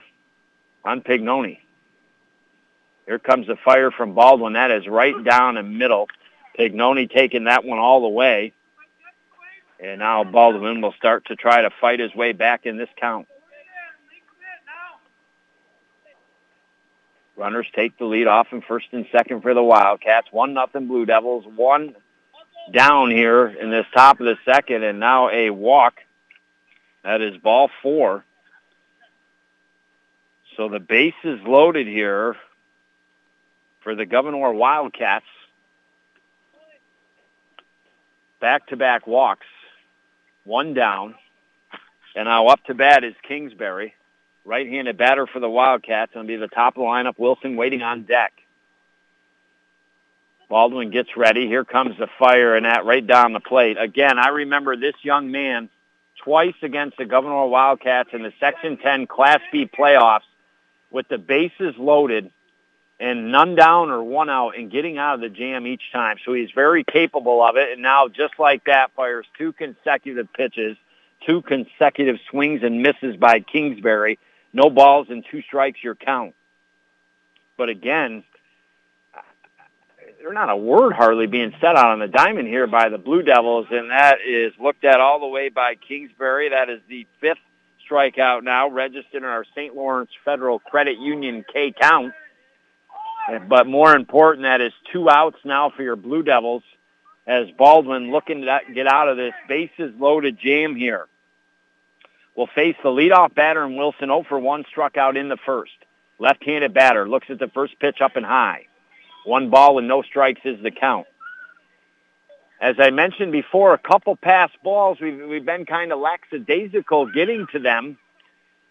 on Pignoni. Here comes the fire from Baldwin. That is right down the middle. Pignoni taking that one all the way. And now Baldwin will start to try to fight his way back in this count. Runners take the lead off in first and second for the Wildcats. One nothing Blue Devils. One down here in this top of the second, and now a walk. That is ball four. So the base is loaded here for the Gouverneur Wildcats. Back-to-back walks. One down. And now up to bat is Kingsbury. Right-handed batter for the Wildcats. To be the top of the lineup. Wilson waiting on deck. Baldwin gets ready. Here comes the fire and that right down the plate. Again, I remember this young man twice against the Gouverneur Wildcats in the Section 10 Class B playoffs with the bases loaded and none down or one out and getting out of the jam each time. So he's very capable of it. And now just like that, fires two consecutive pitches, two consecutive swings and misses by Kingsbury no balls and two strikes, your count. But again, there's not a word hardly being said out on the diamond here by the Blue Devils, and that is looked at all the way by Kingsbury. That is the fifth strikeout now registered in our St. Lawrence Federal Credit Union K count. But more important, that is two outs now for your Blue Devils as Baldwin looking to get out of this bases loaded jam here will face the leadoff batter and Wilson 0 for 1, struck out in the first. Left-handed batter looks at the first pitch up and high. One ball and no strikes is the count. As I mentioned before, a couple pass balls, we've, we've been kind of lackadaisical getting to them.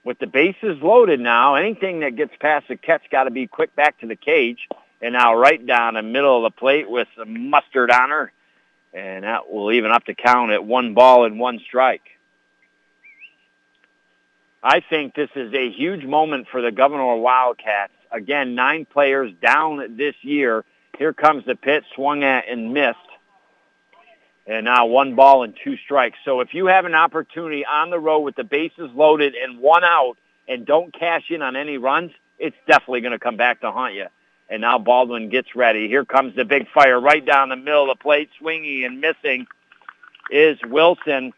With the bases loaded now, anything that gets past the catch got to be quick back to the cage. And now right down the middle of the plate with some mustard on her. And that will even up the count at one ball and one strike. I think this is a huge moment for the Gouverneur Wildcats. Again, nine players down this year. Here comes the pitch, swung at and missed. And now one ball and two strikes. So if you have an opportunity on the road with the bases loaded and one out and don't cash in on any runs, it's definitely going to come back to haunt you. And now Baldwin gets ready. Here comes the big fire right down the middle of the plate, swinging and missing is Wilson.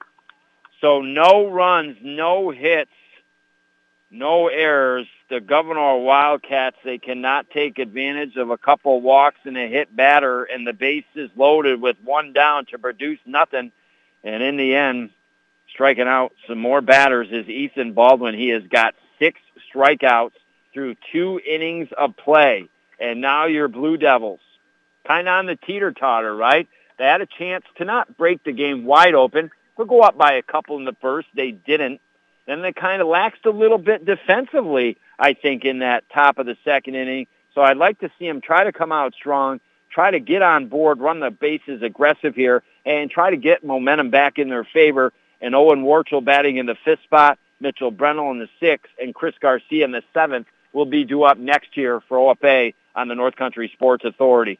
So no runs, no hits, no errors. The Gouverneur Wildcats, they cannot take advantage of a couple walks and a hit batter, and the bases loaded with one down to produce nothing. And in the end, striking out some more batters is Ethan Baldwin. He has got six strikeouts through two innings of play. And now your Blue Devils, kind of on the teeter-totter, right? They had a chance to not break the game wide open, but go up by a couple in the first. They didn't. Then they kind of laxed a little bit defensively, I think, in that top of the second inning. So I'd like to see them try to come out strong, try to get on board, run the bases aggressive here, and try to get momentum back in their favor. And Owen Warchel batting in the fifth spot, Mitchell Brennel in the sixth, and Chris Garcia in the seventh will be due up next year for OFA on the North Country Sports Authority.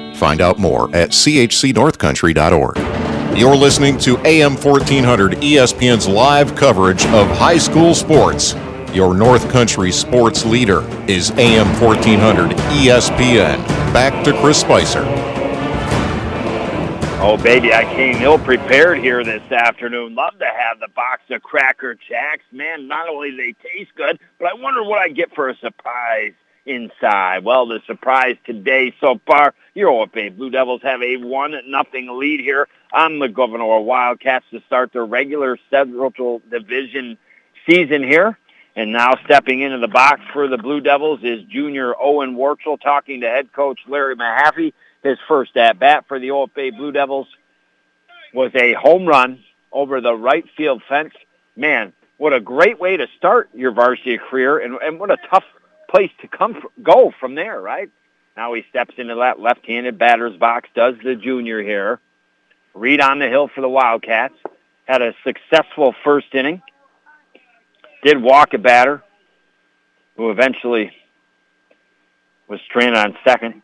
Find out more at chcnorthcountry.org. You're listening to AM 1400 ESPN's live coverage of high school sports. Your North Country sports leader is AM 1400 ESPN. Back to Chris Spicer. Oh, baby, I came ill prepared here this afternoon. Love to have the box of Cracker Jacks. Man, not only they taste good, but I wonder what I get for a surprise inside. Well, the surprise today so far, your OFA Blue Devils have a one nothing lead here on the Gouverneur Wildcats to start their regular Central Division season here. And now stepping into the box for the Blue Devils is junior Owen Warchel talking to head coach Larry Mahaffey. His first at bat for the OFA Blue Devils was a home run over the right field fence. Man, what a great way to start your varsity career and, and what a tough place to come go from there, right? Now he steps into that left-handed batter's box, does the junior here. Reed on the hill for the Wildcats. Had a successful first inning. Did walk a batter who eventually was stranded on second.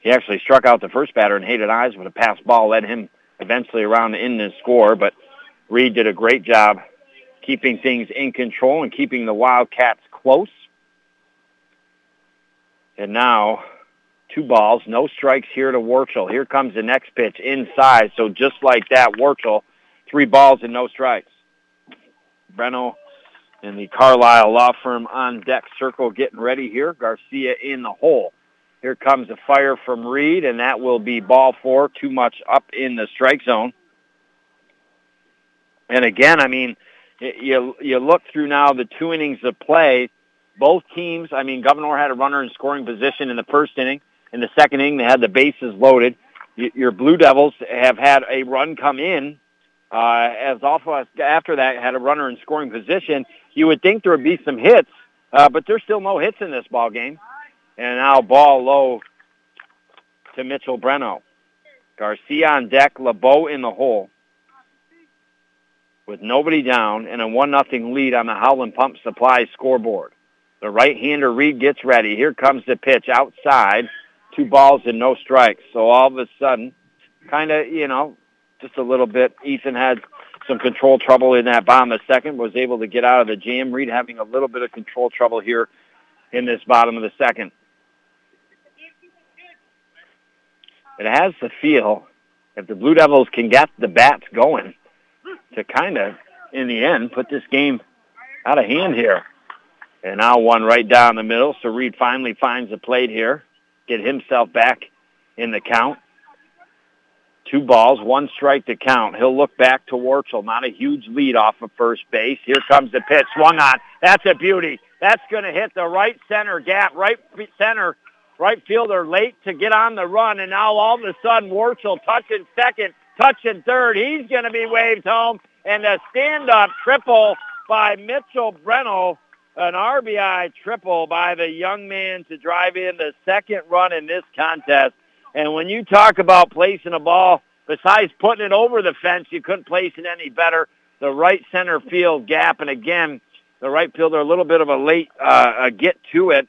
He actually struck out the first batter and Hayden Ives, but a pass ball led him eventually around the end the score. But Reed did a great job keeping things in control and keeping the Wildcats close. And now two balls, no strikes here to Warchel. Here comes the next pitch inside. So just like that, Warchel, three balls and no strikes. Breno and the Carlisle Law Firm on deck circle getting ready here. Garcia in the hole. Here comes a fire from Reed, and that will be ball four, too much up in the strike zone. And again, I mean, you you look through now the two innings of play. Both teams, I mean, Gouverneur had a runner in scoring position in the first inning. In the second inning, they had the bases loaded. Your Blue Devils have had a run come in. Uh, as also after that, had a runner in scoring position. You would think there would be some hits, uh, but there's still no hits in this ball game. And now ball low to Mitchell Breno. Garcia on deck, LeBeau in the hole. With nobody down and a one nothing lead on the Howland Pump Supply scoreboard. The right-hander Reed gets ready. Here comes the pitch outside. Two balls and no strikes. So all of a sudden, kind of, you know, just a little bit. Ethan had some control trouble in that bottom of the second, was able to get out of the jam. Reed having a little bit of control trouble here in this bottom of the second. It has the feel, if the Blue Devils can get the bats going, to kind of, in the end, put this game out of hand here. And now one right down the middle. So Reed finally finds the plate here, get himself back in the count. Two balls, one strike to count. He'll look back to Warchel. Not a huge lead off of first base. Here comes the pitch. Swung on. That's a beauty. That's going to hit the right center gap, right center, right fielder late to get on the run. And now all of a sudden, Warchel touching second, touching third. He's going to be waved home. and a stand-up triple by Mitchell Brennel. An RBI triple by the young man to drive in the second run in this contest. And when you talk about placing a ball, besides putting it over the fence, you couldn't place it any better. The right center field gap, and again, the right fielder a little bit of a late uh, get to it,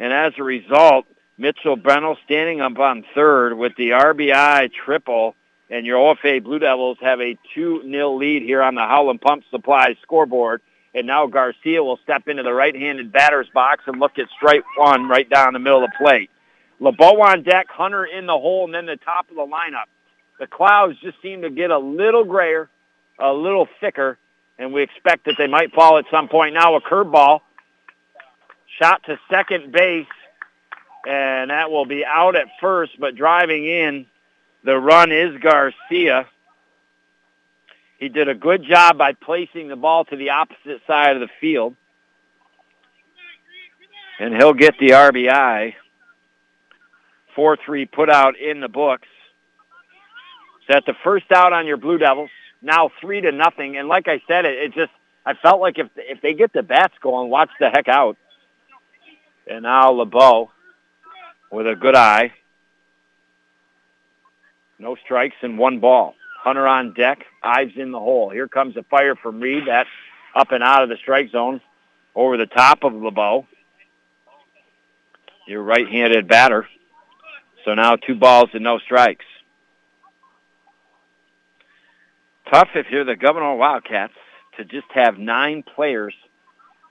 and as a result, Mitchell Brennel standing up on third with the RBI triple, and your OFA Blue Devils have a 2-0 lead here on the Howland Pump Supply scoreboard. And now Garcia will step into the right-handed batter's box and look at strike one right down the middle of the plate. LeBeau on deck, Hunter in the hole, and then the top of the lineup. The clouds just seem to get a little grayer, a little thicker, and we expect that they might fall at some point. Now a curveball, shot to second base, and that will be out at first, but driving in the run is Garcia. He did a good job by placing the ball to the opposite side of the field. And he'll get the RBI. 4-3 put out in the books. Set the first out on your Blue Devils. Now three to nothing. And like I said, it, it just I felt like if if they get the bats going, watch the heck out. And now LeBeau with a good eye. No strikes and one ball. Hunter on deck. Ives in the hole. Here comes a fire from Reed. That's up and out of the strike zone over the top of LeBeau. Your right-handed batter. So now two balls and no strikes. Tough if you're the Gouverneur Wildcats to just have nine players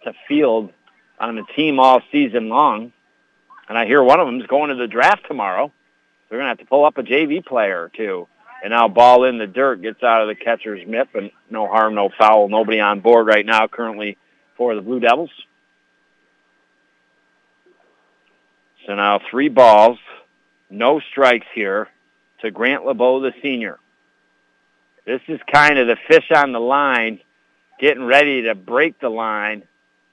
to field on the team all season long. And I hear one of them is going to the draft tomorrow. They're going to have to pull up a JV player or two. And now ball in the dirt gets out of the catcher's mitt, but no harm, no foul. Nobody on board right now currently for the Blue Devils. So now three balls, no strikes here to Grant LeBeau, the senior. This is kind of the fish on the line, getting ready to break the line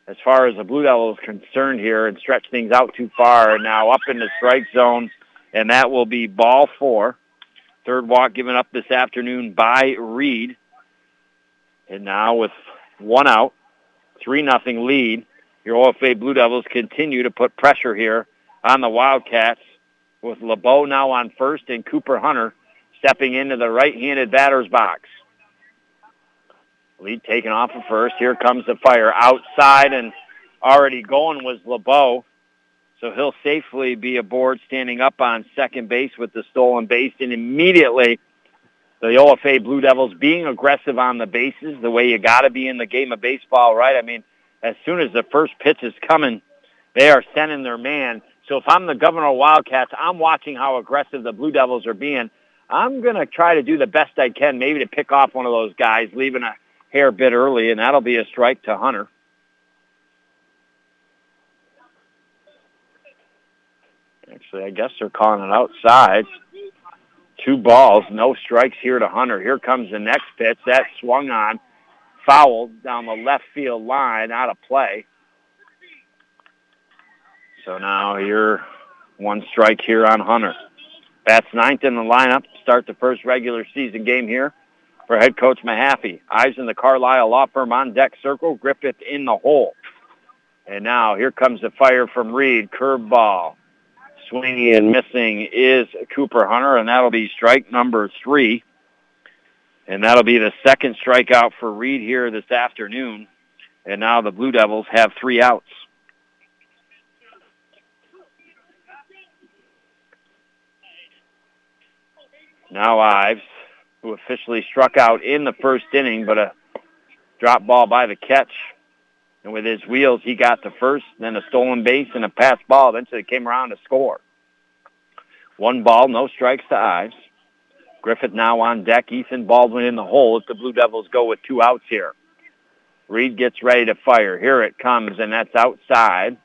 as far as the Blue Devils concerned here and stretch things out too far. And now up in the strike zone, and that will be ball four. Third walk given up this afternoon by Reed. And now with one out, 3 nothing lead, your OFA Blue Devils continue to put pressure here on the Wildcats with LeBeau now on first and Cooper Hunter stepping into the right-handed batter's box. Lead taken off of first. Here comes the fire outside and already going was LeBeau. So he'll safely be aboard standing up on second base with the stolen base. And immediately the OFA Blue Devils being aggressive on the bases the way you got to be in the game of baseball, right? I mean, as soon as the first pitch is coming, they are sending their man. So if I'm the Gouverneur Wildcats, I'm watching how aggressive the Blue Devils are being. I'm going to try to do the best I can, maybe to pick off one of those guys, leaving a hair bit early, and that'll be a strike to Hunter. Actually, I guess they're calling it outside. Two balls, no strikes here to Hunter. Here comes the next pitch. That swung on, fouled down the left field line, out of play. So now you're one strike here on Hunter. Bats ninth in the lineup start the first regular season game here for head coach Mahaffey. Ives in the Carlisle Law Firm on deck circle. Griffith in the hole. And now here comes the fire from Reed. Curveball swinging and missing is Cooper Hunter, and that'll be strike number three. And that'll be the second strikeout for Reed here this afternoon. And now the Blue Devils have three outs. Now Ives, who officially struck out in the first inning, but a drop ball by the catch and with his wheels, he got the first, then a stolen base and a pass ball. Eventually came around to score. One ball, no strikes to Ives. Griffith now on deck. Ethan Baldwin in the hole if the Blue Devils go with two outs here. Reed gets ready to fire. Here it comes, and that's outside.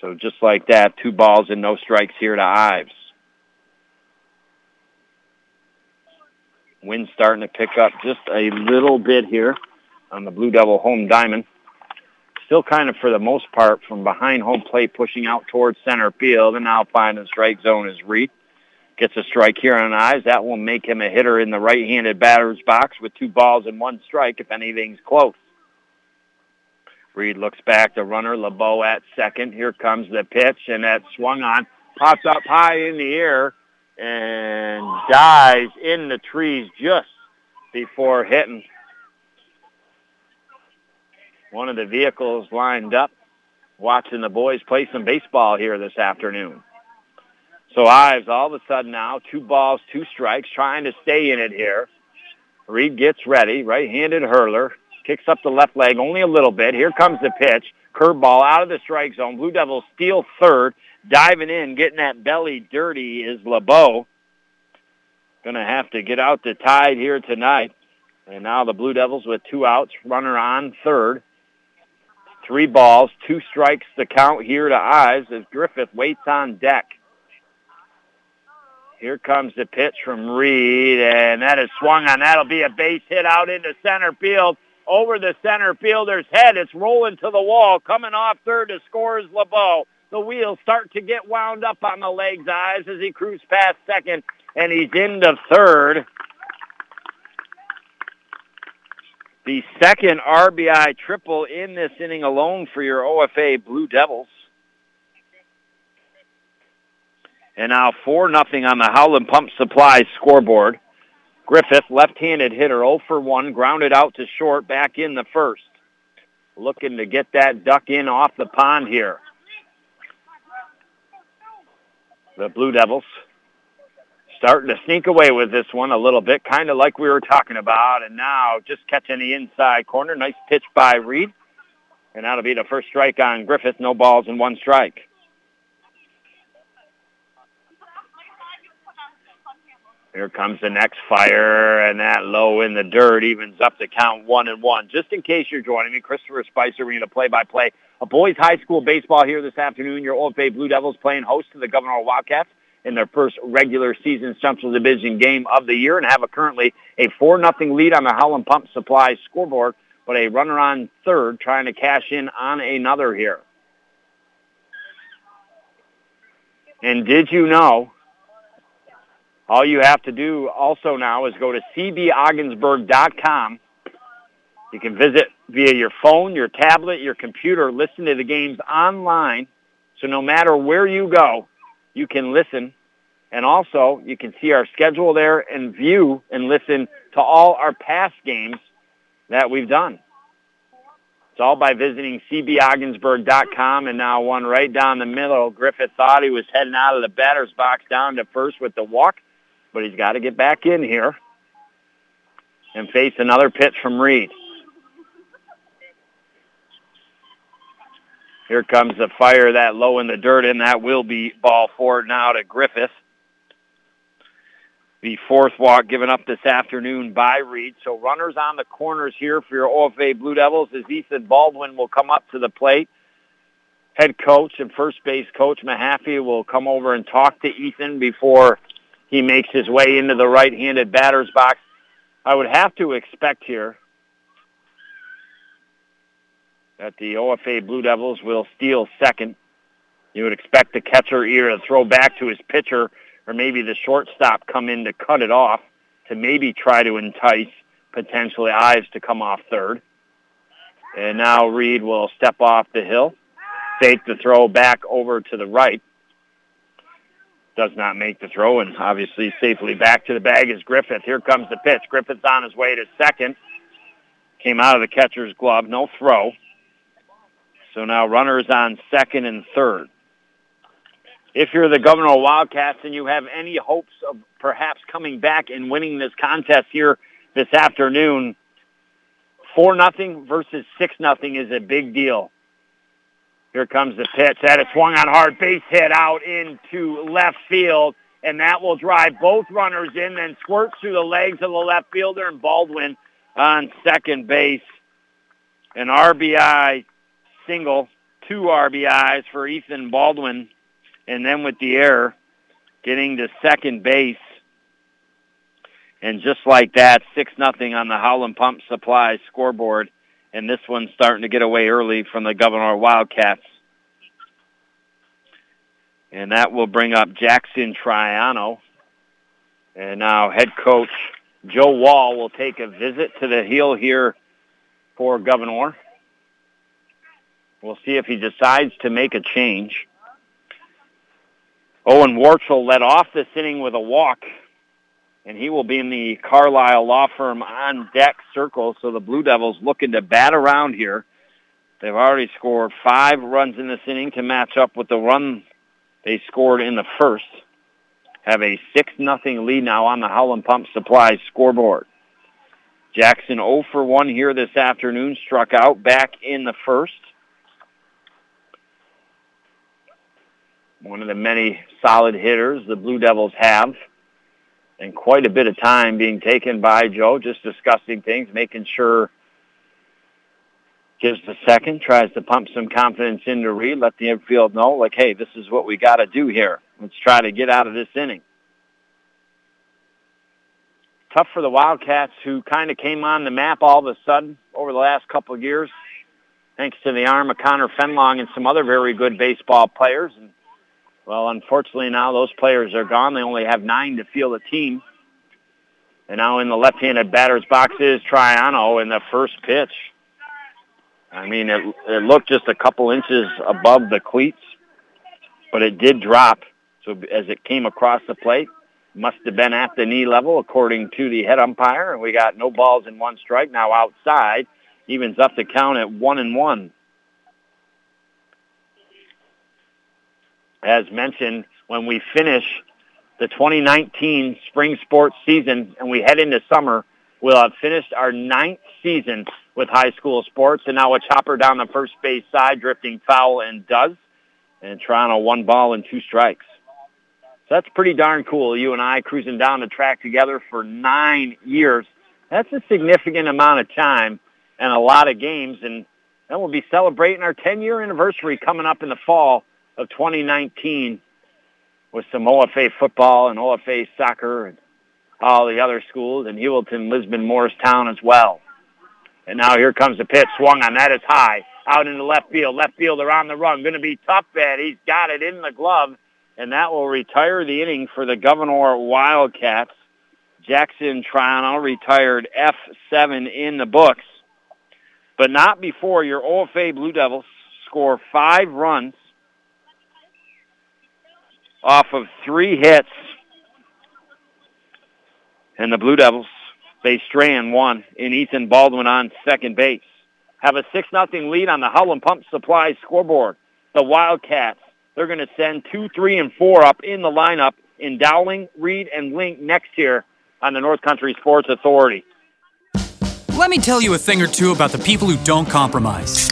So just like that, two balls and no strikes here to Ives. Wind starting to pick up just a little bit here on the Blue Devil home diamond still kind of for the most part from behind home plate pushing out towards center field and now finding strike zone is Reed. Gets a strike here on Ives. That will make him a hitter in the right-handed batter's box with two balls and one strike if anything's close. Reed looks back. The runner, LeBeau at second. Here comes the pitch, and that swung on. Pops up high in the air and dies in the trees just before hitting. One of the vehicles lined up watching the boys play some baseball here this afternoon. So Ives all of a sudden now, two balls, two strikes, trying to stay in it here. Reed gets ready, right-handed hurler, kicks up the left leg only a little bit. Here comes the pitch. Curveball out of the strike zone. Blue Devils steal third. Diving in, getting that belly dirty is LeBeau. Going to have to get out the tide here tonight. And now the Blue Devils with two outs, runner on third. Three balls, two strikes to count here to Ives as Griffith waits on deck. Here comes the pitch from Reed, and that is swung on. That'll be a base hit out into center field. Over the center fielder's head. It's rolling to the wall. Coming off third to score is LeBeau. The wheels start to get wound up on the legs, Ives as he cruises past second, and he's into third. The second RBI triple in this inning alone for your OFA Blue Devils. And now 4 nothing on the Howland Pump Supply scoreboard. Griffith, left-handed hitter, 0 for 1, grounded out to short, back in the first. Looking to get that duck in off the pond here. The Blue Devils starting to sneak away with this one a little bit, kind of like we were talking about. And now just catching the inside corner. Nice pitch by Reed. And that'll be the first strike on Griffith. No balls and one strike. Here comes the next fire, and that low in the dirt evens up the count one and one. Just in case you're joining me, Christopher Spicer, we're going to play-by-play a boys high school baseball here this afternoon. Your OFA Blue Devils playing host to the Gouverneur Wildcats in their first regular season Central Division game of the year and have a currently a 4 nothing lead on the Howland Pump Supply scoreboard, but a runner on third trying to cash in on another here. And did you know all you have to do also now is go to cbogginsburg.com. You can visit via your phone, your tablet, your computer, listen to the games online. So no matter where you go, you can listen. And also, you can see our schedule there and view and listen to all our past games that we've done. It's all by visiting cbogginsburg.com and now one right down the middle. Griffith thought he was heading out of the batter's box down to first with the walk but he's got to get back in here and face another pitch from Reed. Here comes the fire that low in the dirt, and that will be ball four now to Griffith. The fourth walk given up this afternoon by Reed. So runners on the corners here for your OFA Blue Devils as Ethan Baldwin will come up to the plate. Head coach and first base coach Mahaffey will come over and talk to Ethan before he makes his way into the right-handed batter's box. I would have to expect here that the OFA Blue Devils will steal second. You would expect the catcher either to throw back to his pitcher or maybe the shortstop come in to cut it off to maybe try to entice potentially Ives to come off third. And now Reed will step off the hill, fake the throw back over to the right does not make the throw, and obviously safely back to the bag is Griffith. Here comes the pitch. Griffith's on his way to second. Came out of the catcher's glove, no throw. So now runners on second and third. If you're the Gouverneur Wildcats and you have any hopes of perhaps coming back and winning this contest here this afternoon, 4 nothing versus 6 nothing is a big deal. Here comes the pitch. That is swung on hard base hit out into left field, and that will drive both runners in, then squirts through the legs of the left fielder and Baldwin on second base. An RBI single, two RBIs for Ethan Baldwin, and then with the error, getting to second base. And just like that, 6 nothing on the Howland Pump Supply scoreboard and this one's starting to get away early from the Gouverneur Wildcats. And that will bring up Jackson Triano And now head coach Joe Wall will take a visit to the hill here for Gouverneur. We'll see if he decides to make a change. Owen Warchel led off this inning with a walk, and he will be in the Carlisle Law Firm on deck circle. So the Blue Devils looking to bat around here. They've already scored five runs in this inning to match up with the run they scored in the first. Have a 6 nothing lead now on the Howland Pump Supply scoreboard. Jackson 0 for 1 here this afternoon, struck out back in the first. One of the many solid hitters the Blue Devils have. And quite a bit of time being taken by Joe, just discussing things, making sure gives the second, tries to pump some confidence into Reed, let the infield know, like, hey, this is what we got to do here. Let's try to get out of this inning. Tough for the Wildcats, who kind of came on the map all of a sudden over the last couple of years, thanks to the arm of Connor Fenlong and some other very good baseball players. And well, unfortunately now those players are gone. They only have nine to field a team. And now in the left-handed batter's box is Triano in the first pitch. I mean, it, it looked just a couple inches above the cleats, but it did drop. So as it came across the plate, must have been at the knee level according to the head umpire. And we got no balls in one strike. Now outside, evens up the count at one and one. As mentioned, when we finish the 2019 spring sports season and we head into summer, we'll have finished our ninth season with high school sports. And now a chopper down the first base side, drifting foul and does. And Triano one ball and two strikes. So that's pretty darn cool. You and I cruising down the track together for nine years. That's a significant amount of time and a lot of games. And then we'll be celebrating our 10-year anniversary coming up in the fall of 2019 with some OFA football and OFA soccer and all the other schools and Heuvelton, Lisbon, Morristown as well. And now here comes the pitch. Swung on. That is high. Out in the left field. Left fielder on the run. Going to be tough bet. He's got it in the glove. And that will retire the inning for the Gouverneur Wildcats. Jackson Triano retired F7 in the books. But not before your OFA Blue Devils score five runs off of three hits. And the Blue Devils they Strand one in Ethan Baldwin on second base. Have a 6 nothing lead on the Howland Pump Supply scoreboard. The Wildcats, they're going to send 2, 3, and 4 up in the lineup in Dowling, Reed, and Link next year on the North Country Sports Authority. Let me tell you a thing or two about the people who don't compromise.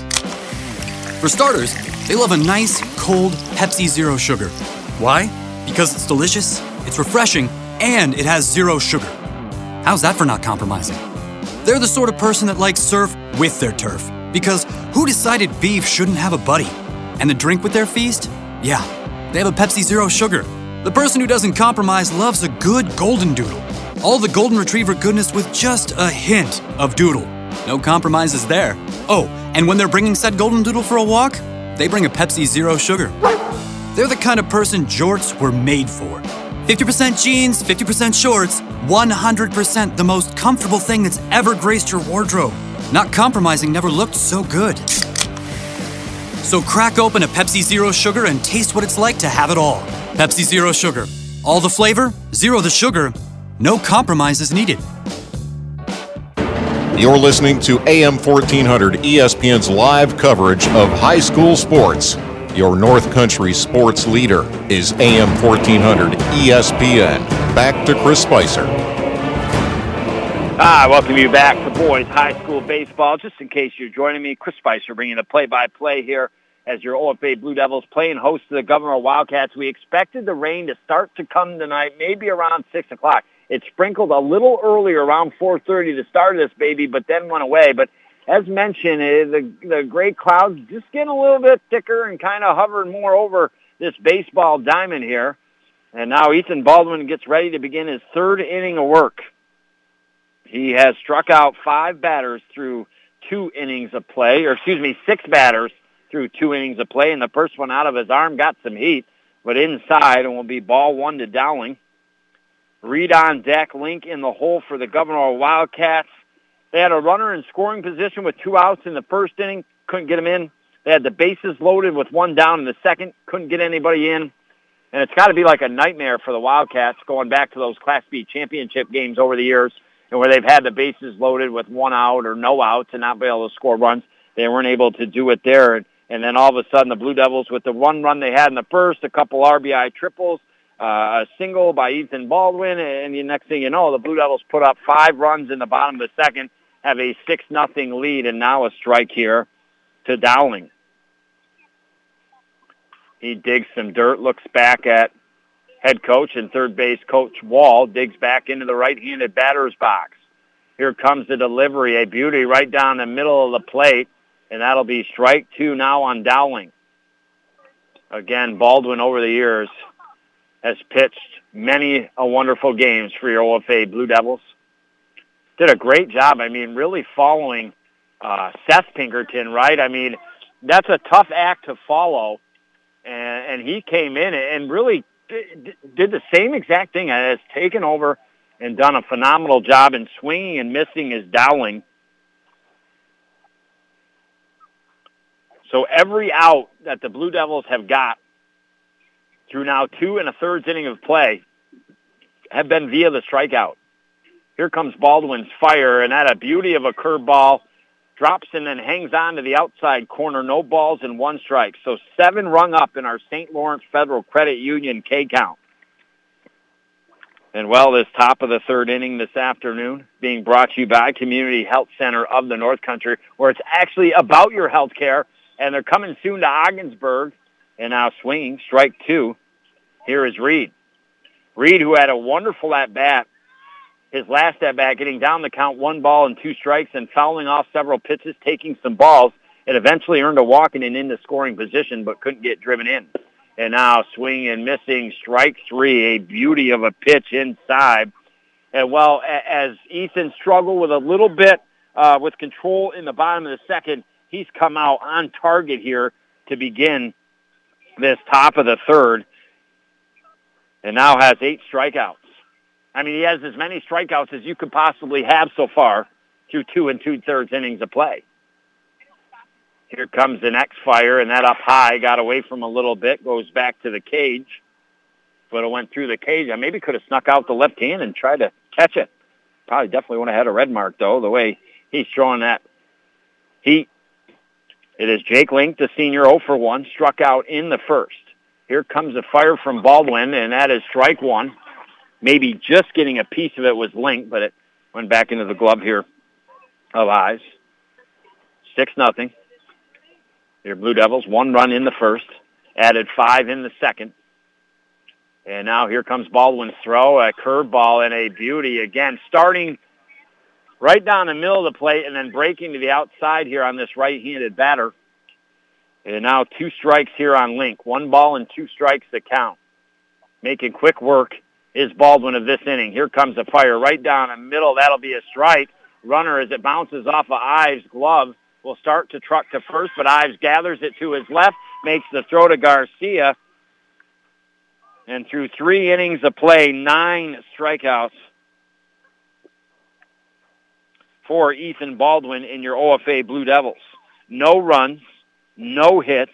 For starters, they love a nice, cold Pepsi Zero Sugar. Why? Because it's delicious, it's refreshing, and it has zero sugar. How's that for not compromising? They're the sort of person that likes surf with their turf. Because who decided beef shouldn't have a buddy? And the drink with their feast? Yeah, they have a Pepsi Zero Sugar. The person who doesn't compromise loves a good golden doodle. All the golden retriever goodness with just a hint of doodle. No compromises there. Oh, and when they're bringing said golden doodle for a walk, they bring a Pepsi Zero Sugar. They're the kind of person jorts were made for. 50% jeans, 50% shorts, 100% the most comfortable thing that's ever graced your wardrobe. Not compromising never looked so good. So crack open a Pepsi Zero Sugar and taste what it's like to have it all. Pepsi Zero Sugar. All the flavor, zero the sugar, no compromises needed. You're listening to AM 1400 ESPN's live coverage of high school sports. Your North Country sports leader is AM 1400 ESPN. Back to Chris Spicer. Ah, welcome you back to boys high school baseball. Just in case you're joining me, Chris Spicer bringing the play-by-play here as your OFA Blue Devils playing host to the Gouverneur Wildcats. We expected the rain to start to come tonight, maybe around 6 o'clock. It sprinkled a little earlier, around 4.30 to start this baby, but then went away. But as mentioned, eh, the, the gray clouds just getting a little bit thicker and kind of hovering more over this baseball diamond here. And now Ethan Baldwin gets ready to begin his third inning of work. He has struck out five batters through two innings of play, or excuse me, six batters through two innings of play, and the first one out of his arm got some heat, but inside and will be ball one to Dowling. Reed on deck, Link in the hole for the Gouverneur Wildcats. They had a runner in scoring position with two outs in the first inning, couldn't get him in. They had the bases loaded with one down in the second, couldn't get anybody in. And it's got to be like a nightmare for the Wildcats going back to those Class B championship games over the years and where they've had the bases loaded with one out or no outs and not be able to score runs. They weren't able to do it there. And then all of a sudden the Blue Devils with the one run they had in the first, a couple RBI triples, uh, a single by Ethan Baldwin, and the next thing you know, the Blue Devils put up five runs in the bottom of the second, have a six nothing lead, and now a strike here to Dowling. He digs some dirt, looks back at head coach and third base coach Wall, digs back into the right-handed batter's box. Here comes the delivery, a beauty right down the middle of the plate, and that'll be strike two now on Dowling. Again, Baldwin over the years has pitched many a wonderful games for your OFA Blue Devils. Did a great job. I mean, really following uh, Seth Pinkerton, right? I mean, that's a tough act to follow and, and he came in and really did the same exact thing has taken over and done a phenomenal job in swinging and missing his Dowling. So every out that the Blue Devils have got through now two and a third inning of play have been via the strikeout. Here comes Baldwin's fire, and that a beauty of a curveball drops and then hangs on to the outside corner. No balls and one strike. So seven rung up in our St. Lawrence Federal Credit Union K count. And well, this top of the third inning this afternoon being brought to you by Community Health Center of the North Country, where it's actually about your health care. And they're coming soon to Ogdensburg. And now swinging, strike two. Here is Reed. Reed, who had a wonderful at-bat his last at bat, getting down the count, one ball and two strikes, and fouling off several pitches, taking some balls. It eventually earned a walk and an into scoring position, but couldn't get driven in. And now swing and missing, strike three, a beauty of a pitch inside. And well, as Ethan struggled with a little bit uh, with control in the bottom of the second, he's come out on target here to begin this top of the third, and now has eight strikeouts. I mean, he has as many strikeouts as you could possibly have so far through two and two-thirds innings of play. Here comes the next fire, and that up high got away from a little bit, goes back to the cage, but it went through the cage. I maybe could have snuck out the left hand and tried to catch it. Probably definitely would have had a red mark, though, the way he's throwing that heat. It is Jake Link, the senior 0 for 1, struck out in the first. Here comes a fire from Baldwin, and that is strike one maybe just getting a piece of it was linked, but it went back into the glove here of Ives. Six nothing. Your Blue Devils, one run in the first, added five in the second. And now here comes Baldwin's throw, a curveball and a beauty again, starting right down the middle of the plate and then breaking to the outside here on this right-handed batter. And now two strikes here on Link. One ball and two strikes to count. Making quick work is Baldwin of this inning. Here comes the fire right down the middle. That'll be a strike. Runner as it bounces off of Ives' glove will start to truck to first, but Ives gathers it to his left, makes the throw to Garcia. And through three innings of play, nine strikeouts for Ethan Baldwin in your OFA Blue Devils. No runs, no hits,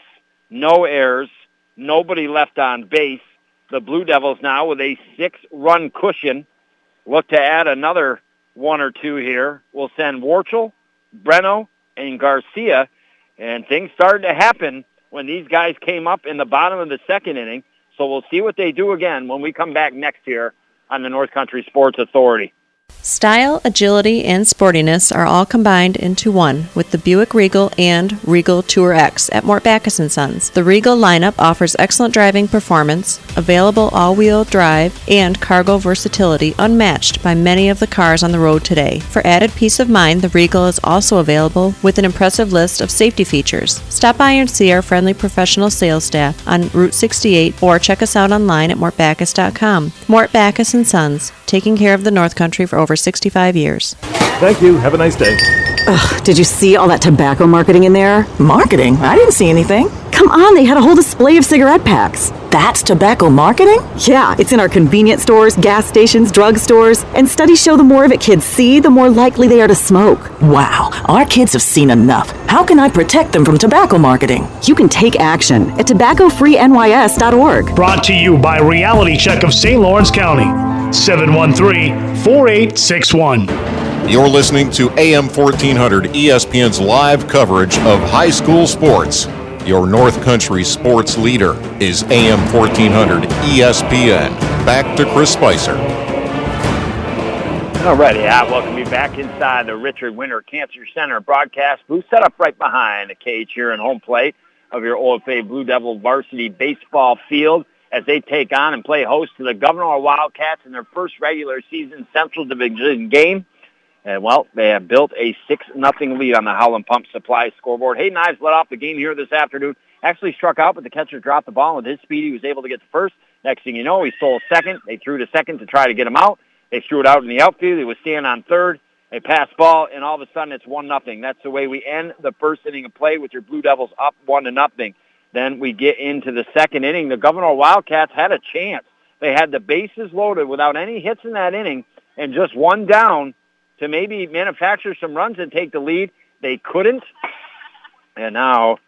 no errors, nobody left on base, the Blue Devils now with a six-run cushion. Look to add another one or two here. We'll send Warchel, Breno, and Garcia. And things started to happen when these guys came up in the bottom of the second inning. So we'll see what they do again when we come back next year on the North Country Sports Authority. Style, agility, and sportiness are all combined into one with the Buick Regal and Regal Tour X at Mort Backus & Sons. The Regal lineup offers excellent driving performance, available all-wheel drive, and cargo versatility unmatched by many of the cars on the road today. For added peace of mind, the Regal is also available with an impressive list of safety features. Stop by and see our friendly professional sales staff on Route 68 or check us out online at mortbackus.com. Mort Backus & Sons, taking care of the North Country for over 65 years. Thank you. Have a nice day. Ugh, did you see all that tobacco marketing in there? Marketing? I didn't see anything. Come on, they had a whole display of cigarette packs. That's tobacco marketing? Yeah, it's in our convenience stores, gas stations, drugstores, and studies show the more of it kids see, the more likely they are to smoke. Wow, our kids have seen enough. How can I protect them from tobacco marketing? You can take action at tobaccofreenys.org. Brought to you by Reality Check of St. Lawrence County. 713 4861. You're listening to AM 1400 ESPN's live coverage of high school sports. Your North Country sports leader is AM 1400 ESPN. Back to Chris Spicer. Alrighty, I welcome you back inside the Richard Winter Cancer Center broadcast booth set up right behind the cage here in home plate of your OFA Blue Devil varsity baseball field as they take on and play host to the Gouverneur Wildcats in their first regular season Central Division game. And well, they have built a six nothing lead on the Howland Pump Supply scoreboard. Hayden Ives led off the game here this afternoon. Actually struck out, but the catcher dropped the ball. With his speed, he was able to get to first. Next thing you know, he stole second. They threw to second to try to get him out. They threw it out in the outfield. He was standing on third. They pass ball, and all of a sudden it's one nothing. That's the way we end the first inning of play with your Blue Devils up one to nothing. Then we get into the second inning. The Gouverneur Wildcats had a chance. They had the bases loaded without any hits in that inning and just one down to maybe manufacture some runs and take the lead. They couldn't. And now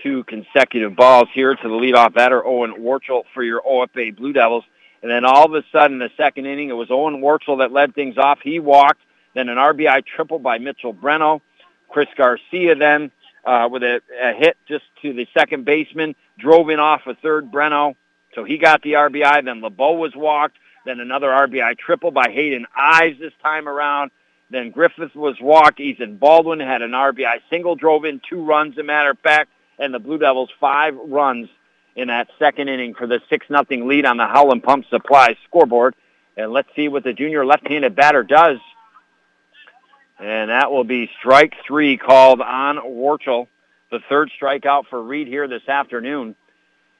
two consecutive balls here to the leadoff batter, Owen Warchel, for your OFA Blue Devils. And then all of a sudden, the second inning, it was Owen Warchel that led things off. He walked. Then an RBI triple by Mitchell Breno. Chris Garcia then uh, with a, a hit just to the second baseman, drove in off a third Breno. So he got the RBI. Then LeBeau was walked. Then another RBI triple by Hayden Ives this time around. Then Griffith was walked. Ethan Baldwin had an RBI single, drove in two runs, a matter of fact, and the Blue Devils five runs in that second inning for the 6 nothing lead on the Howland Pump Supply scoreboard. And let's see what the junior left-handed batter does. And that will be strike three called on Warchel, the third strikeout for Reed here this afternoon.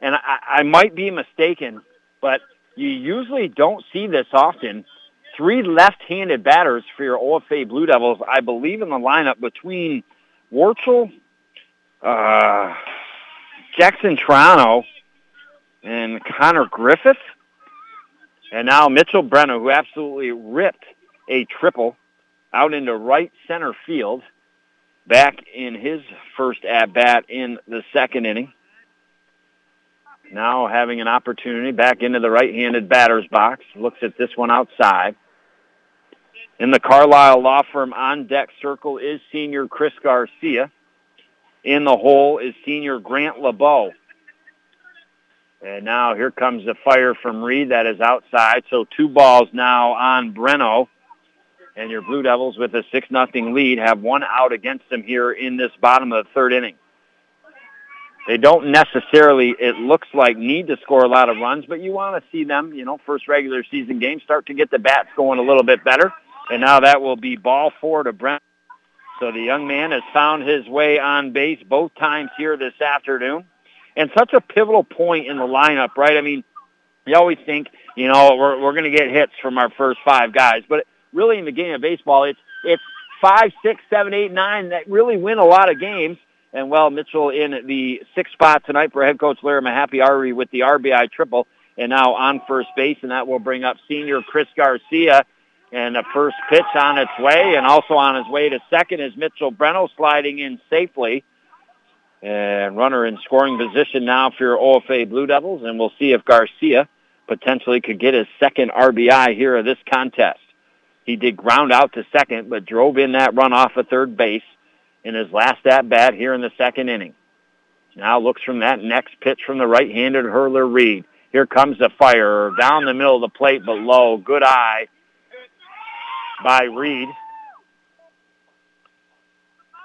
And I, I might be mistaken, but you usually don't see this often three left-handed batters for your OFA Blue Devils, I believe, in the lineup between Warchel, uh, Jackson Toronto, and Connor Griffith. And now Mitchell Breno, who absolutely ripped a triple out into right center field back in his first at-bat in the second inning. Now having an opportunity back into the right-handed batter's box. Looks at this one outside. In the Carlisle Law Firm on deck circle is senior Chris Garcia. In the hole is senior Grant LeBeau. And now here comes the fire from Reed that is outside. So two balls now on Breno. And your Blue Devils with a 6 nothing lead have one out against them here in this bottom of the third inning. They don't necessarily, it looks like, need to score a lot of runs, but you want to see them, you know, first regular season game, start to get the bats going a little bit better. And now that will be ball four to Brent. So the young man has found his way on base both times here this afternoon. And such a pivotal point in the lineup, right? I mean, you always think, you know, we're, we're going to get hits from our first five guys. But really in the game of baseball, it's, it's five, six, seven, eight, nine that really win a lot of games. And, well, Mitchell in the sixth spot tonight for head coach Larry Mahaffey Ari with the RBI triple and now on first base. And that will bring up senior Chris Garcia and the first pitch on its way, and also on his way to second is Mitchell Breno sliding in safely. And runner in scoring position now for your OFA Blue Devils, and we'll see if Garcia potentially could get his second RBI here of this contest. He did ground out to second, but drove in that run off of third base in his last at-bat here in the second inning. Now looks from that next pitch from the right-handed hurler Reed. Here comes the fire down the middle of the plate, but low. Good eye by Reed.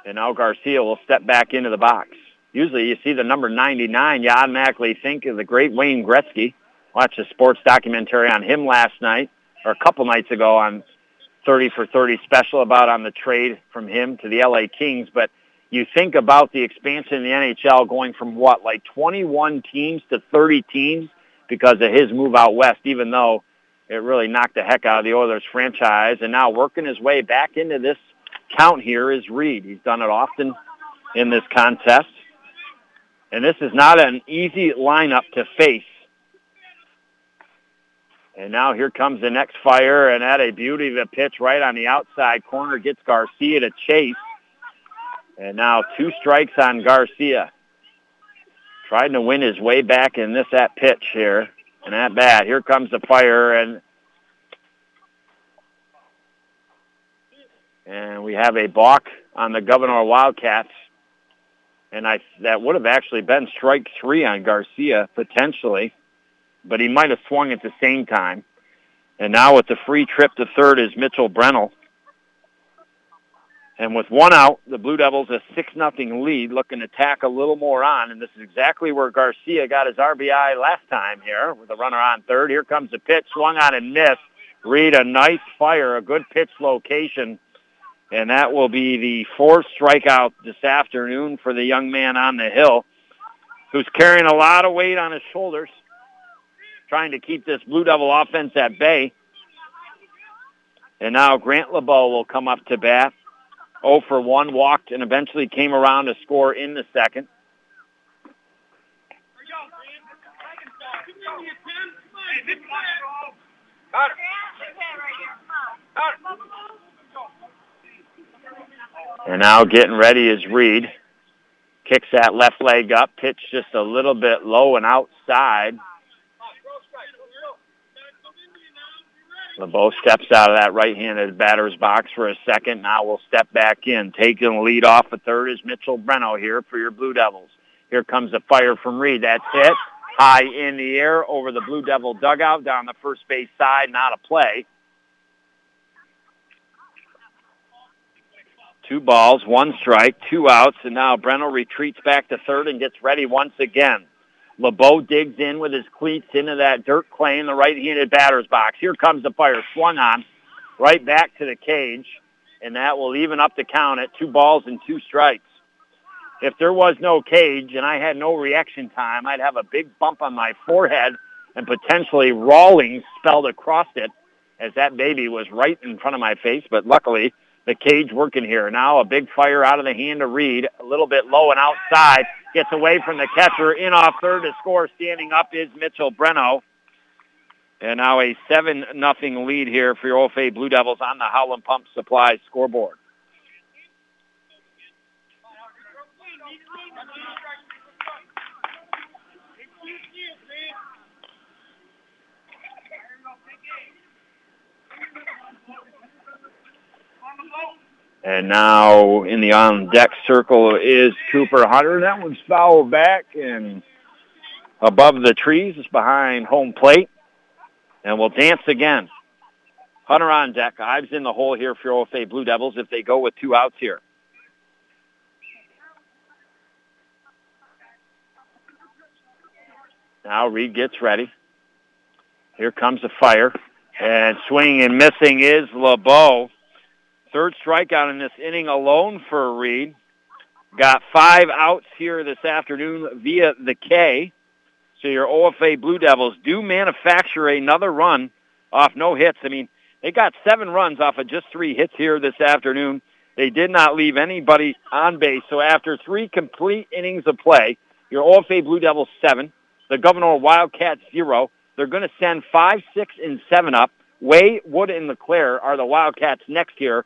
And now Garcia will step back into the box. Usually you see the number 99, you automatically think of the great Wayne Gretzky. Watched a sports documentary on him last night, or a couple nights ago on 30 for 30 special about on the trade from him to the LA Kings. But you think about the expansion in the NHL going from what, like 21 teams to 30 teams because of his move out west, even though it really knocked the heck out of the Oilers franchise. And now working his way back into this count here is Reed. He's done it often in this contest. And this is not an easy lineup to face And now here comes the next fire, and at a beauty a pitch right on the outside corner gets Garcia to chase. And now two strikes on Garcia. Trying to win his way back in this at pitch here. And at bat, here comes the fire, and and we have a balk on the Gouverneur Wildcats. And I that would have actually been strike three on Garcia potentially but he might have swung at the same time. And now with the free trip to third is Mitchell Breno. And with one out, the Blue Devils a 6 nothing lead, looking to tack a little more on. And this is exactly where Garcia got his RBI last time here with a runner on third. Here comes the pitch, swung on and missed. Reed, a nice fire, a good pitch location. And that will be the fourth strikeout this afternoon for the young man on the hill who's carrying a lot of weight on his shoulders trying to keep this Blue Devil offense at bay. And now Grant LeBeau will come up to bat. 0 for 1, walked, and eventually came around to score in the second. And now getting ready is Reed. Kicks that left leg up, pitch just a little bit low and outside. LeBeau steps out of that right-handed batter's box for a second. Now we'll step back in. Taking the lead off at third is Mitchell Breno here for your Blue Devils. Here comes the fire from Reed. That's hit. High in the air over the Blue Devil dugout down the first base side. Not a play. Two balls, one strike, two outs, and now Breno retreats back to third and gets ready once again. LeBeau digs in with his cleats into that dirt clay in the right-handed batter's box. Here comes the fire, swung on, right back to the cage, and that will even up the count at two balls and two strikes. If there was no cage and I had no reaction time, I'd have a big bump on my forehead and potentially Rawlings spelled across it as that baby was right in front of my face. But luckily, the cage working here. Now a big fire out of the hand of Reed, a little bit low and outside gets away from the catcher. In off third to score. Standing up is Mitchell Breno. And now a 7 nothing lead here for your OFA Blue Devils on the Howland Pump Supply scoreboard. And now in the on deck circle is Cooper Hunter. That one's fouled back and above the trees is behind home plate. And we'll dance again. Hunter on deck. Ives in the hole here for OFA Blue Devils if they go with two outs here. Now Reed gets ready. Here comes the fire. And swinging and missing is LeBeau. Third strikeout in this inning alone for Reed. Got five outs here this afternoon via the K. So your OFA Blue Devils do manufacture another run off no hits. I mean, they got seven runs off of just three hits here this afternoon. They did not leave anybody on base. So after three complete innings of play, your OFA Blue Devils seven, the Gouverneur Wildcats zero. They're going to send five, six, and seven up. Way, Wood, and LeClaire are the Wildcats next year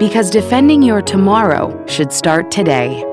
because defending your tomorrow should start today.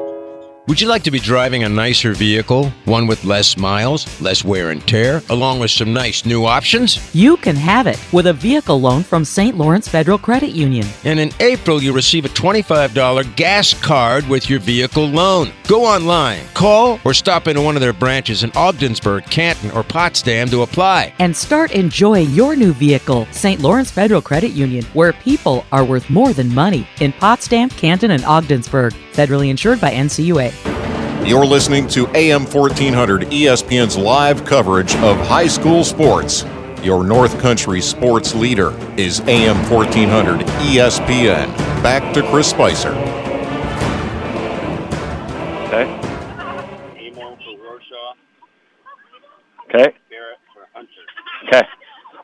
Would you like to be driving a nicer vehicle, one with less miles, less wear and tear, along with some nice new options? You can have it with a vehicle loan from St. Lawrence Federal Credit Union. And in April, you receive a $25 gas card with your vehicle loan. Go online, call, or stop into one of their branches in Ogdensburg, Canton, or Potsdam to apply. And start enjoying your new vehicle. St. Lawrence Federal Credit Union, where people are worth more than money. In Potsdam, Canton, and Ogdensburg. Federally insured by NCUA. You're listening to AM 1400 ESPN's live coverage of high school sports. Your North Country sports leader is AM 1400 ESPN. Back to Chris Spicer. Okay. Okay. Okay.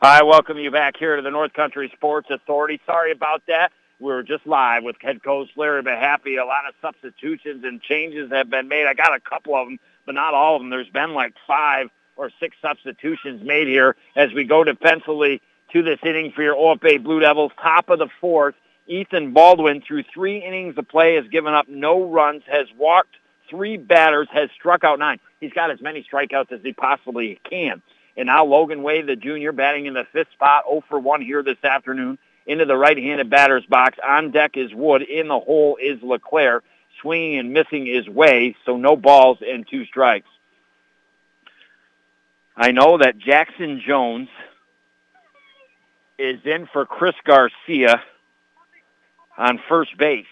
I welcome you back here to the North Country Sports Authority. Sorry about that. We were just live with head coach Larry Mahaffey. A lot of substitutions and changes have been made. I got a couple of them, but not all of them. There's been like five or six substitutions made here as we go defensively to this inning for your OFA Blue Devils. Top of the fourth, Ethan Baldwin, through three innings of play, has given up no runs, has walked three batters, has struck out nine. He's got as many strikeouts as he possibly can. And now Logan Wade, the junior, batting in the fifth spot, 0 for 1 here this afternoon into the right-handed batter's box. On deck is Wood. In the hole is LeClaire. Swinging and missing is Way, so no balls and two strikes. I know that Jackson Jones is in for Chris Garcia on first base.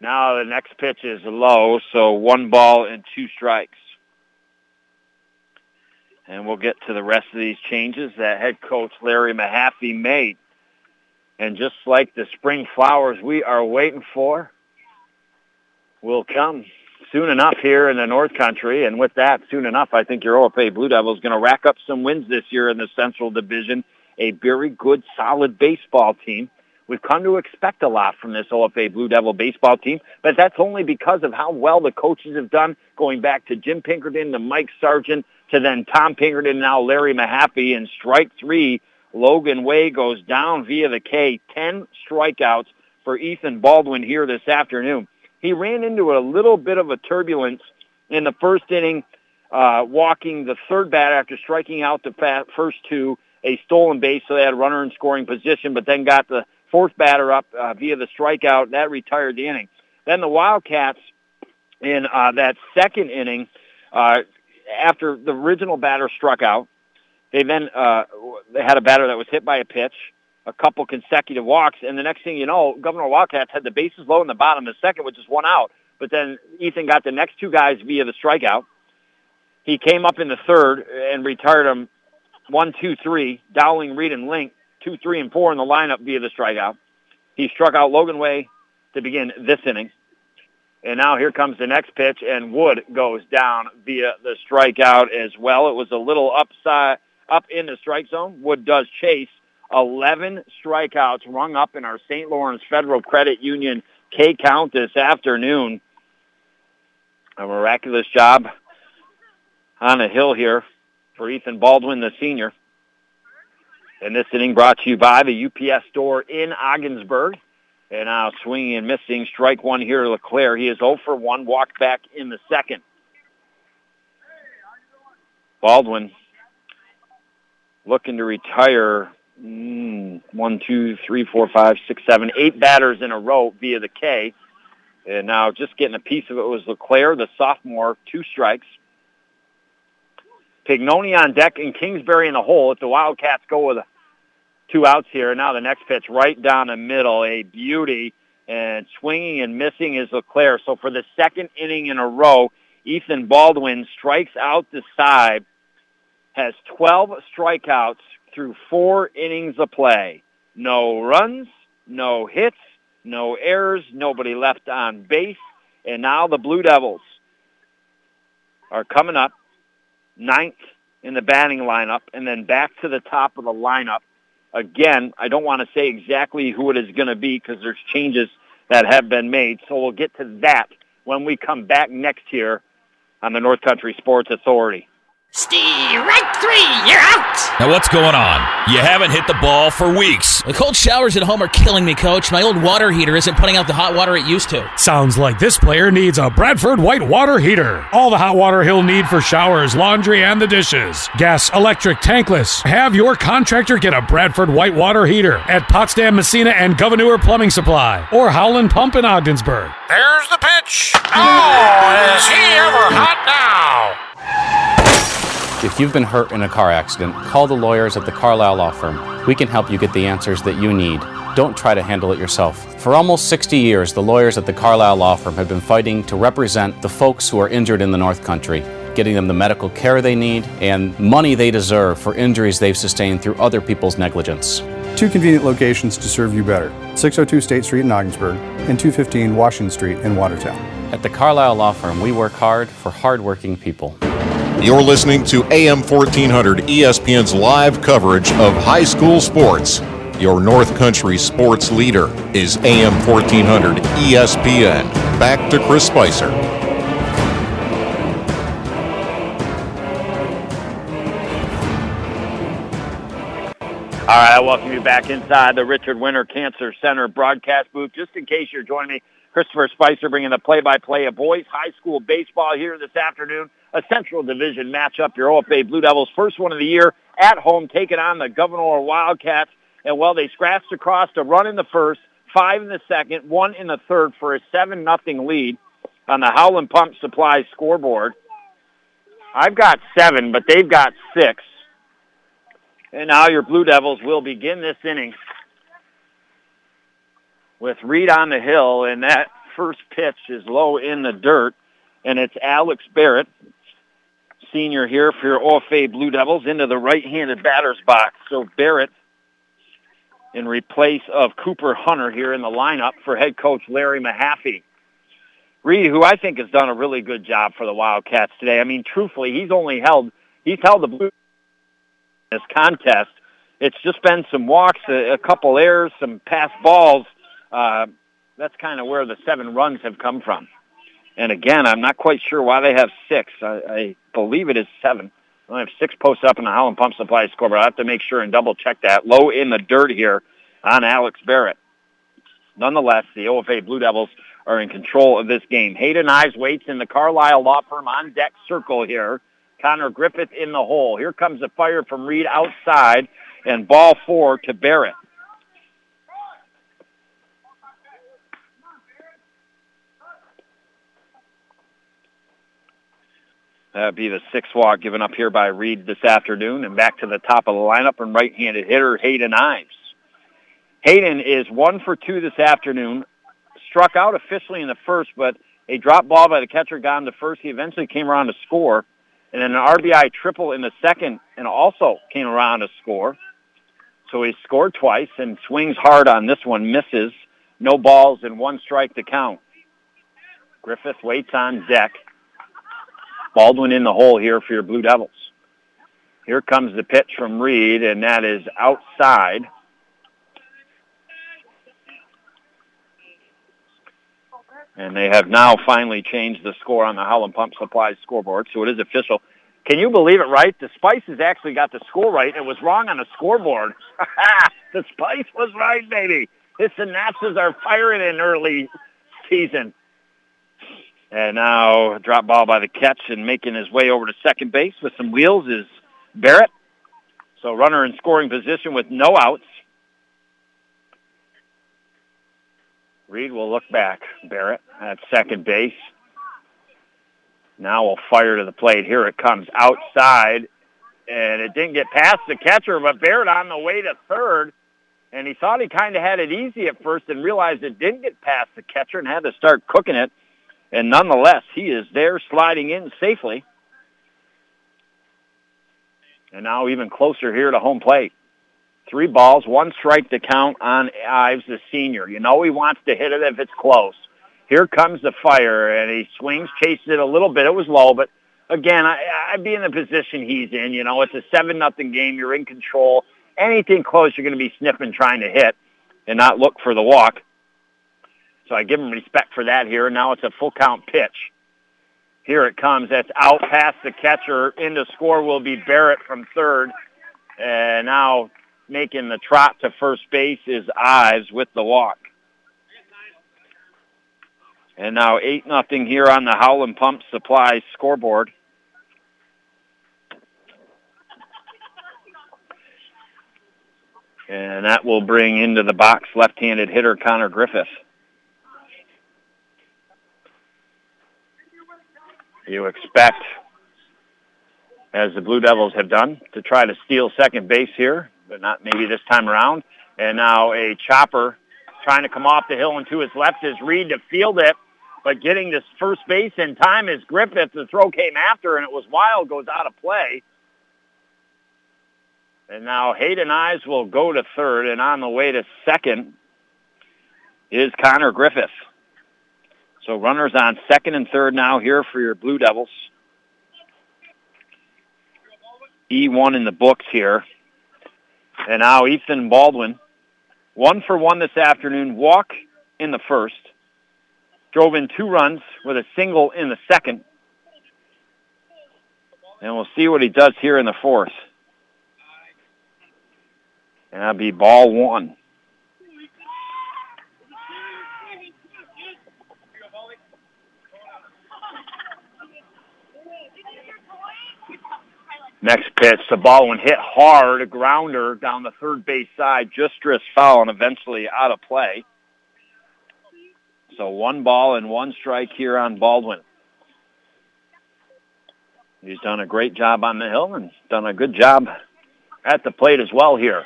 Now the next pitch is low, so one ball and two strikes. And we'll get to the rest of these changes that head coach Larry Mahaffey made. And just like the spring flowers we are waiting for will come soon enough here in the North Country. And with that, soon enough, I think your OFA Blue Devils going to rack up some wins this year in the Central Division. A very good, solid baseball team. We've come to expect a lot from this OFA Blue Devil baseball team, but that's only because of how well the coaches have done, going back to Jim Pinkerton, to Mike Sargent, to then Tom Pinkerton, now Larry Mahaffey. In strike three, Logan Way goes down via the K. Ten strikeouts for Ethan Baldwin here this afternoon. He ran into a little bit of a turbulence in the first inning, uh, walking the third batter after striking out the first two, a stolen base, so they had a runner in scoring position, but then got the fourth batter up uh, via the strikeout. That retired the inning. Then the Wildcats in uh, that second inning, uh, after the original batter struck out, they then uh, they had a batter that was hit by a pitch, a couple consecutive walks, and the next thing you know, Gouverneur Wildcats had the bases low in the bottom of the second, which is one out. But then Ethan got the next two guys via the strikeout. He came up in the third and retired them one, two, three. Dowling, Reed, and Link two, three, and four in the lineup via the strikeout. He struck out Logan Way to begin this inning. And now here comes the next pitch, and Wood goes down via the strikeout as well. It was a little upside, up in the strike zone. Wood does chase 11 strikeouts rung up in our St. Lawrence Federal Credit Union K count this afternoon. A miraculous job on a hill here for Ethan Baldwin, the senior. And this inning brought to you by the UPS store in Ogdensburg. And now swinging and missing. Strike one here, LeClaire. He is 0 for 1. Walked back in the second. Baldwin looking to retire mm, one, two, three, four, five, six, seven, eight batters in a row via the K. And now just getting a piece of it was LeClaire, the sophomore, two strikes. Pignoni on deck and Kingsbury in the hole if the Wildcats go with two outs here. And now the next pitch right down the middle, a beauty. And swinging and missing is LeClaire. So for the second inning in a row, Ethan Baldwin strikes out the side, has 12 strikeouts through four innings of play. No runs, no hits, no errors, nobody left on base. And now the Blue Devils are coming up ninth in the batting lineup and then back to the top of the lineup Again, I don't want to say exactly who it is going to be because there's changes that have been made. So we'll get to that when we come back next year on the North Country Sports Authority. Strike three, you're out! Now, what's going on? You haven't hit the ball for weeks. The cold showers at home are killing me, coach. My old water heater isn't putting out the hot water it used to. Sounds like this player needs a Bradford white water heater. All the hot water he'll need for showers, laundry, and the dishes. Gas, electric, tankless. Have your contractor get a Bradford white water heater at Potsdam, Massena, and Gouverneur Plumbing Supply or Howland Pump in Ogdensburg. There's the pitch. Oh, is he ever hot now? If you've been hurt in a car accident, call the lawyers at the Carlisle Law Firm. We can help you get the answers that you need. Don't try to handle it yourself. For almost 60 years, the lawyers at the Carlisle Law Firm have been fighting to represent the folks who are injured in the North Country. getting them the medical care they need and money they deserve for injuries they've sustained through other people's negligence. Two convenient locations to serve you better 602 State Street in Ogdensburg and 215 Washington Street in Watertown. At the Carlisle Law Firm, we work hard for hardworking people. You're listening to AM 1400 ESPN's live coverage of high school sports. Your North Country sports leader is AM 1400 ESPN. Back to Chris Spicer. All right, I welcome you back inside the Richard Winter Cancer Center broadcast booth. Just in case you're joining me, Christopher Spicer bringing the play-by-play of boys high school baseball here this afternoon. A Central Division matchup. Your OFA Blue Devils, first one of the year at home, taking on the Gouverneur Wildcats. And well, they scratched across a run in the first, five in the second, one in the third for a seven nothing lead on the Howland Pump Supply scoreboard. I've got seven, but they've got six. And now your Blue Devils will begin this inning with Reed on the hill, and that first pitch is low in the dirt, and it's Alex Barrett, senior here for your OFA Blue Devils, into the right-handed batter's box. So Barrett in replace of Cooper Hunter here in the lineup for head coach Larry Mahaffey. Reed, who I think has done a really good job for the Wildcats today. I mean, truthfully, he's only held he's held the Blue this contest. It's just been some walks, a, a couple errors, some pass balls. Uh, that's kind of where the seven runs have come from. And again, I'm not quite sure why they have six. I, I believe it is seven. I have six posts up in the Howland Pump Supply scoreboard. I have to make sure and double check that. Low in the dirt here on Alex Barrett. Nonetheless, the OFA Blue Devils are in control of this game. Hayden Ives waits in the Carlisle Law Firm on deck circle here. Connor Griffith in the hole. Here comes a fire from Reed outside and ball four to Barrett. That'd be the sixth walk given up here by Reed this afternoon. And back to the top of the lineup and right-handed hitter Hayden Ives. Hayden is one for two this afternoon. Struck out officially in the first, but a drop ball by the catcher got him to first. He eventually came around to score. And then an RBI triple in the second and also came around to score. So he scored twice and swings hard on this one, misses. No balls and one strike to count. Griffith waits on deck. Baldwin in the hole here for your Blue Devils. Here comes the pitch from Reed, and that is outside. And they have now finally changed the score on the Howland Pump Supply scoreboard, so it is official. Can you believe it, right? The Spices actually got the score right. It was wrong on the scoreboard. the Spice was right, baby. The synapses are firing in early season. And now drop ball by the catch and making his way over to second base with some wheels is Barrett. So runner in scoring position with no outs. Reed will look back. Barrett at second base. Now we'll fire to the plate. Here it comes outside. And it didn't get past the catcher, but Barrett on the way to third. And he thought he kind of had it easy at first and realized it didn't get past the catcher and had to start cooking it. And nonetheless, he is there sliding in safely. And now even closer here to home plate. Three balls, one strike to count on Ives, the senior. You know he wants to hit it if it's close. Here comes the fire, and he swings, chases it a little bit. It was low, but again, I, I'd be in the position he's in. You know, it's a seven nothing game. You're in control. Anything close, you're going to be sniffing, trying to hit, and not look for the walk. So I give him respect for that here. Now it's a full count pitch. Here it comes. That's out past the catcher. Into score will be Barrett from third. And now making the trot to first base is Ives with the walk. And now 8 nothing here on the Howland Pump Supply scoreboard. And that will bring into the box left-handed hitter Connor Griffith. You expect, as the Blue Devils have done, to try to steal second base here, but not maybe this time around. And now a chopper trying to come off the hill and to his left is Reed to field it. but getting this first base in time is Griffith. The throw came after, and it was wild, goes out of play. And now Hayden Ives will go to third, and on the way to second is Connor Griffith. So runners on second and third now here for your Blue Devils. E1 in the books here. And now Ethan Baldwin, one for one this afternoon, walk in the first, drove in two runs with a single in the second. And we'll see what he does here in the fourth. And that'll be ball one. Next pitch, the ball hit hard, a grounder down the third base side, just drifts foul and eventually out of play. So one ball and one strike here on Baldwin. He's done a great job on the hill and done a good job at the plate as well here.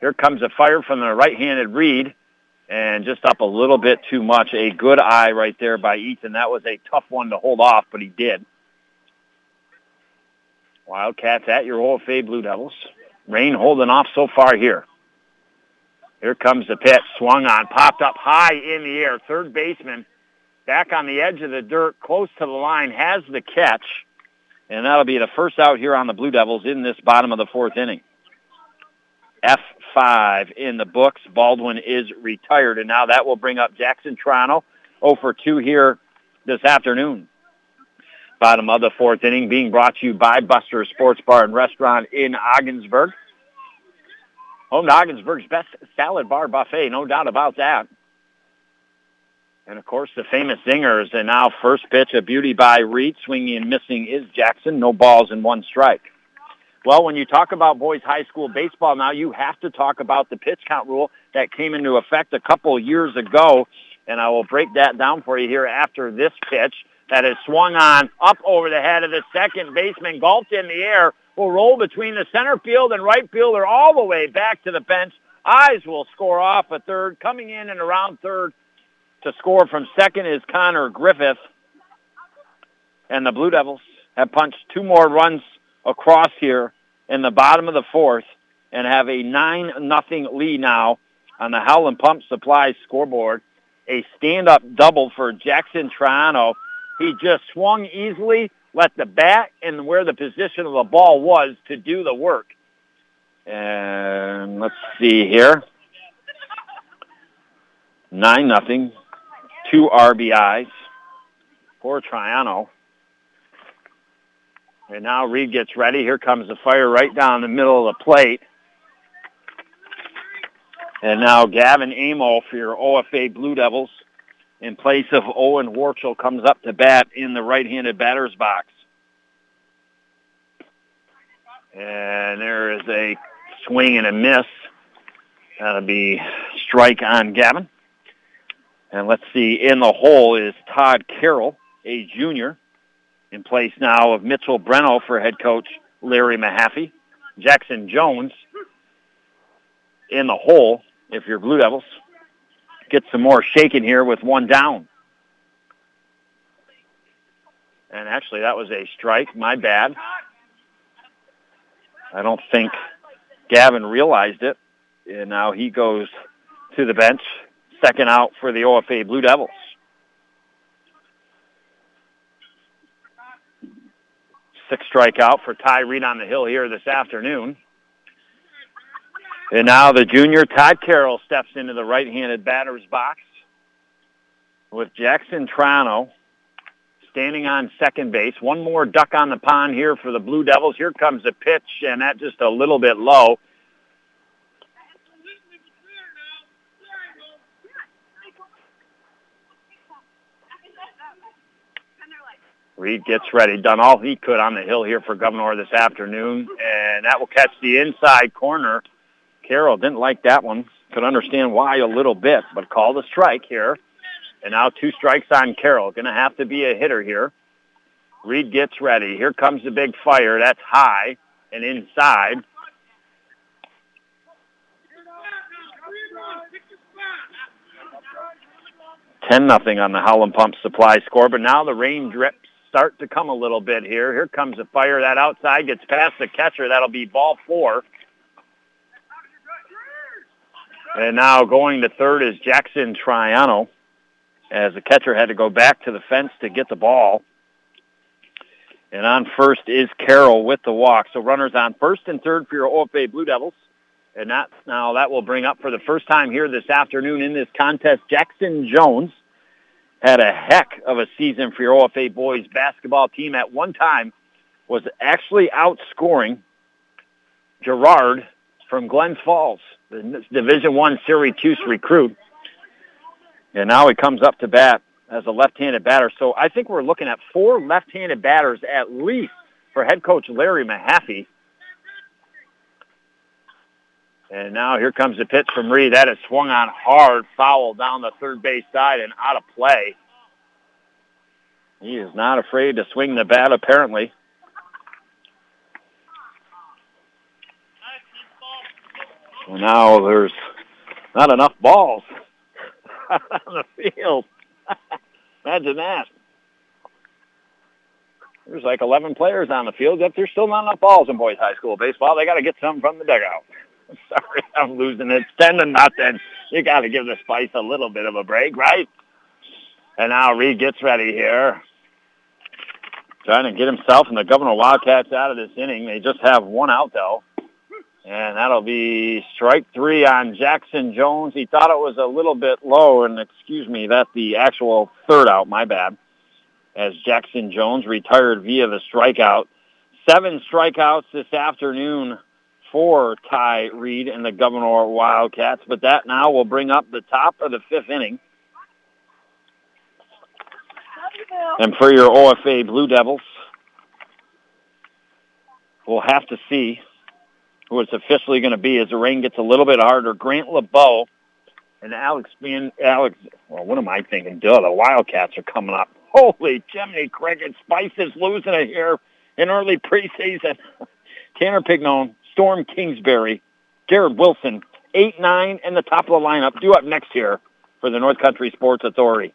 Here comes a fire from the right-handed Reed and just up a little bit too much. A good eye right there by Ethan. That was a tough one to hold off, but he did. Wildcats at your OFA Blue Devils. Rain holding off so far here. Here comes the pitch, swung on, popped up high in the air. Third baseman back on the edge of the dirt, close to the line, has the catch. And that'll be the first out here on the Blue Devils in this bottom of the fourth inning. F5 in the books. Baldwin is retired, and now that will bring up Jackson Triano 0 for 2 here this afternoon. Bottom of the fourth inning being brought to you by Buster Sports Bar and Restaurant in Ogdensburg. Home to Ogdensburg's best salad bar buffet, no doubt about that. And of course, the famous zingers. And now first pitch, a beauty by Reed. Swinging and missing is Jackson. No balls and one strike. Well, when you talk about boys high school baseball now, you have to talk about the pitch count rule that came into effect a couple years ago. And I will break that down for you here after this pitch that is swung on up over the head of the second baseman, gulped in the air, will roll between the center field and right fielder all the way back to the bench. Ives will score off a third. Coming in and around third to score from second is Connor Griffith. And the Blue Devils have punched two more runs across here in the bottom of the fourth and have a 9 nothing lead now on the Howland Pump Supply scoreboard. A stand-up double for Jackson Triano he just swung easily, let the bat and where the position of the ball was to do the work. And let's see here. Nine nothing. Two RBIs for Triano. And now Reed gets ready. Here comes the fire right down the middle of the plate. And now Gavin Amo for your OFA Blue Devils in place of Owen Warchel comes up to bat in the right-handed batter's box. And there is a swing and a miss. That'll be strike on Gavin. And let's see, in the hole is Todd Carroll, a junior, in place now of Mitchell Breno for head coach Larry Mahaffey. Jackson Jones in the hole, if you're Blue Devils get some more shaking here with one down. And actually, that was a strike. My bad. I don't think Gavin realized it. And now he goes to the bench. Second out for the OFA Blue Devils. Six strikeout for Ty Reed on the hill here this afternoon. And now the junior Todd Carroll steps into the right-handed batter's box with Jackson Triano standing on second base. One more duck on the pond here for the Blue Devils. Here comes the pitch, and that just a little bit low. Reed gets ready, done all he could on the hill here for Gouverneur this afternoon, and that will catch the inside corner Carroll didn't like that one. Could understand why a little bit, but called a strike here. And now two strikes on Carroll. Going to have to be a hitter here. Reed gets ready. Here comes the big fire. That's high and inside. 10 nothing on the Howland Pump Supply score, but now the rain drips start to come a little bit here. Here comes the fire. That outside gets past the catcher. That'll be ball four. And now going to third is Jackson Triano as the catcher had to go back to the fence to get the ball. And on first is Carroll with the walk. So runners on first and third for your OFA Blue Devils. And that now that will bring up for the first time here this afternoon in this contest, Jackson Jones had a heck of a season for your OFA boys basketball team. At one time was actually outscoring Girard from Glens Falls, the Division One Syracuse recruit. And now he comes up to bat as a left-handed batter. So I think we're looking at four left-handed batters at least for head coach Larry Mahaffey. And now here comes the pitch from Reed. That is swung on hard, foul down the third base side and out of play. He is not afraid to swing the bat, apparently. Well, now there's not enough balls on the field. Imagine that. There's like 11 players on the field, yet there's still not enough balls in boys high school baseball. They got to get something from the dugout. Sorry, I'm losing it. It's 10 to nothing. You got to give the Spice a little bit of a break, right? And now Reed gets ready here. Trying to get himself and the Gouverneur Wildcats out of this inning. They just have one out, though. And that'll be strike three on Jackson Jones. He thought it was a little bit low, and excuse me, that's the actual third out, my bad, as Jackson Jones retired via the strikeout. Seven strikeouts this afternoon for Ty Reed and the Gouverneur Wildcats, but that now will bring up the top of the fifth inning. And for your OFA Blue Devils, we'll have to see who it's officially going to be as the rain gets a little bit harder. Grant LeBeau and Alex being Alex. Well, what am I thinking? Duh, the Wildcats are coming up. Holy Jiminy Cricket! Spice is losing it here in early preseason. Tanner Pignone, Storm Kingsbury, Jared Wilson, eight nine, and the top of the lineup. Due up next here for the North Country Sports Authority.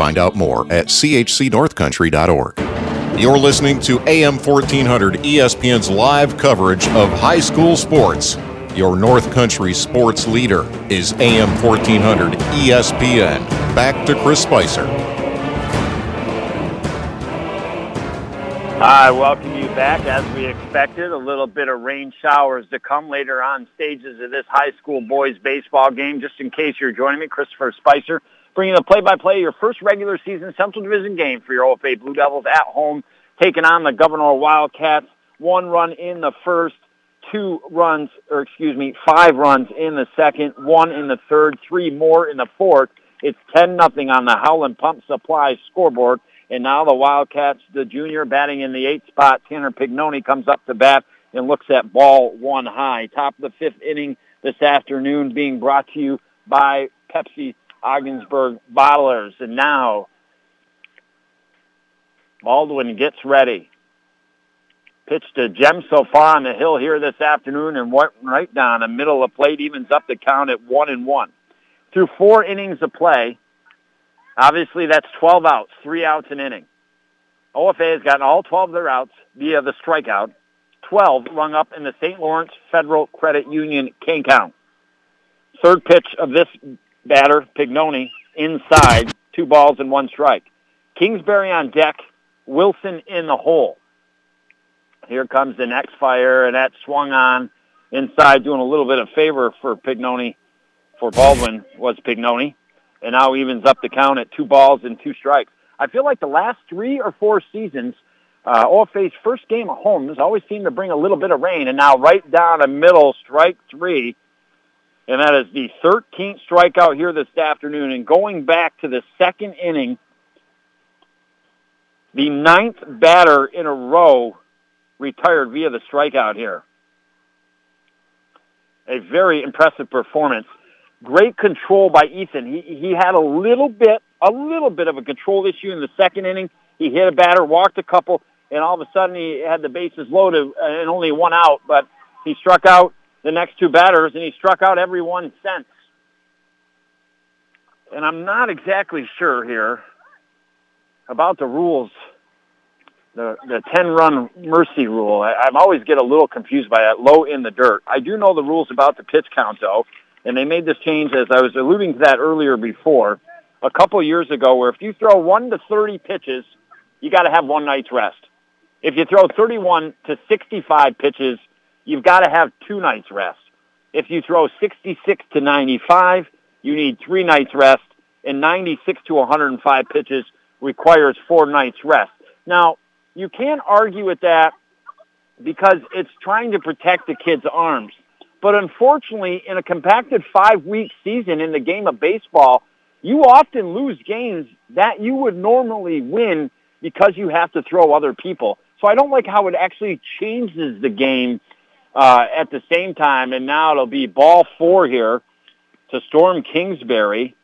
Find out more at chcnorthcountry.org. You're listening to AM 1400 ESPN's live coverage of high school sports. Your North Country sports leader is AM 1400 ESPN. Back to Chris Spicer. I welcome you back. As we expected, a little bit of rain showers to come later on stages of this high school boys baseball game. Just in case you're joining me, Christopher Spicer bringing the play-by-play of your first regular season Central Division game for your OFA Blue Devils at home, taking on the Gouverneur Wildcats. One run in the first, two runs, or excuse me, five runs in the second, one in the third, three more in the fourth. It's 10 nothing on the Howland Pump Supply scoreboard. And now the Wildcats, the junior batting in the eighth spot, Tanner Pignoni comes up to bat and looks at ball one high. Top of the fifth inning this afternoon being brought to you by Pepsi Ogdensburg Bottlers. And now Baldwin gets ready. Pitched to Jem so far on the hill here this afternoon and went right down the middle of the plate, evens up the count at one and one. Through four innings of play, obviously that's 12 outs, three outs an inning. OFA has gotten all 12 of their outs via the strikeout, 12 rung up in the St. Lawrence Federal Credit Union King count. Third pitch of this batter, Pignoni, inside, two balls and one strike. Kingsbury on deck, Wilson in the hole. Here comes the next fire, and that swung on inside, doing a little bit of favor for Pignoni, for Baldwin was Pignoni, and now evens up the count at two balls and two strikes. I feel like the last three or four seasons, uh, OFA's first game at home has always seemed to bring a little bit of rain, and now right down the middle, strike three, and that is the 13th strikeout here this afternoon. And going back to the second inning The ninth batter in a row retired via the strikeout here. A very impressive performance. Great control by Ethan. He, he had a little bit, a little bit of a control issue in the second inning. He hit a batter, walked a couple, and all of a sudden he had the bases loaded uh, and only one out, but he struck out the next two batters, and he struck out every one since. And I'm not exactly sure here about the rules, the the 10 run mercy rule. I, I always get a little confused by that. Low in the dirt. I do know the rules about the pitch count though, and they made this change as I was alluding to that earlier before, a couple years ago, where if you throw one to 30 pitches, you got to have one night's rest. If you throw 31 to 65 pitches, you've got to have two nights rest. If you throw 66 to 95, you need three nights rest, and 96 to 105 pitches requires four nights rest. Now, you can't argue with that because it's trying to protect the kid's arms. But unfortunately, in a compacted five-week season in the game of baseball, you often lose games that you would normally win because you have to throw other people. So I don't like how it actually changes the game uh, at the same time. And now it'll be ball four here to Storm Kingsbury.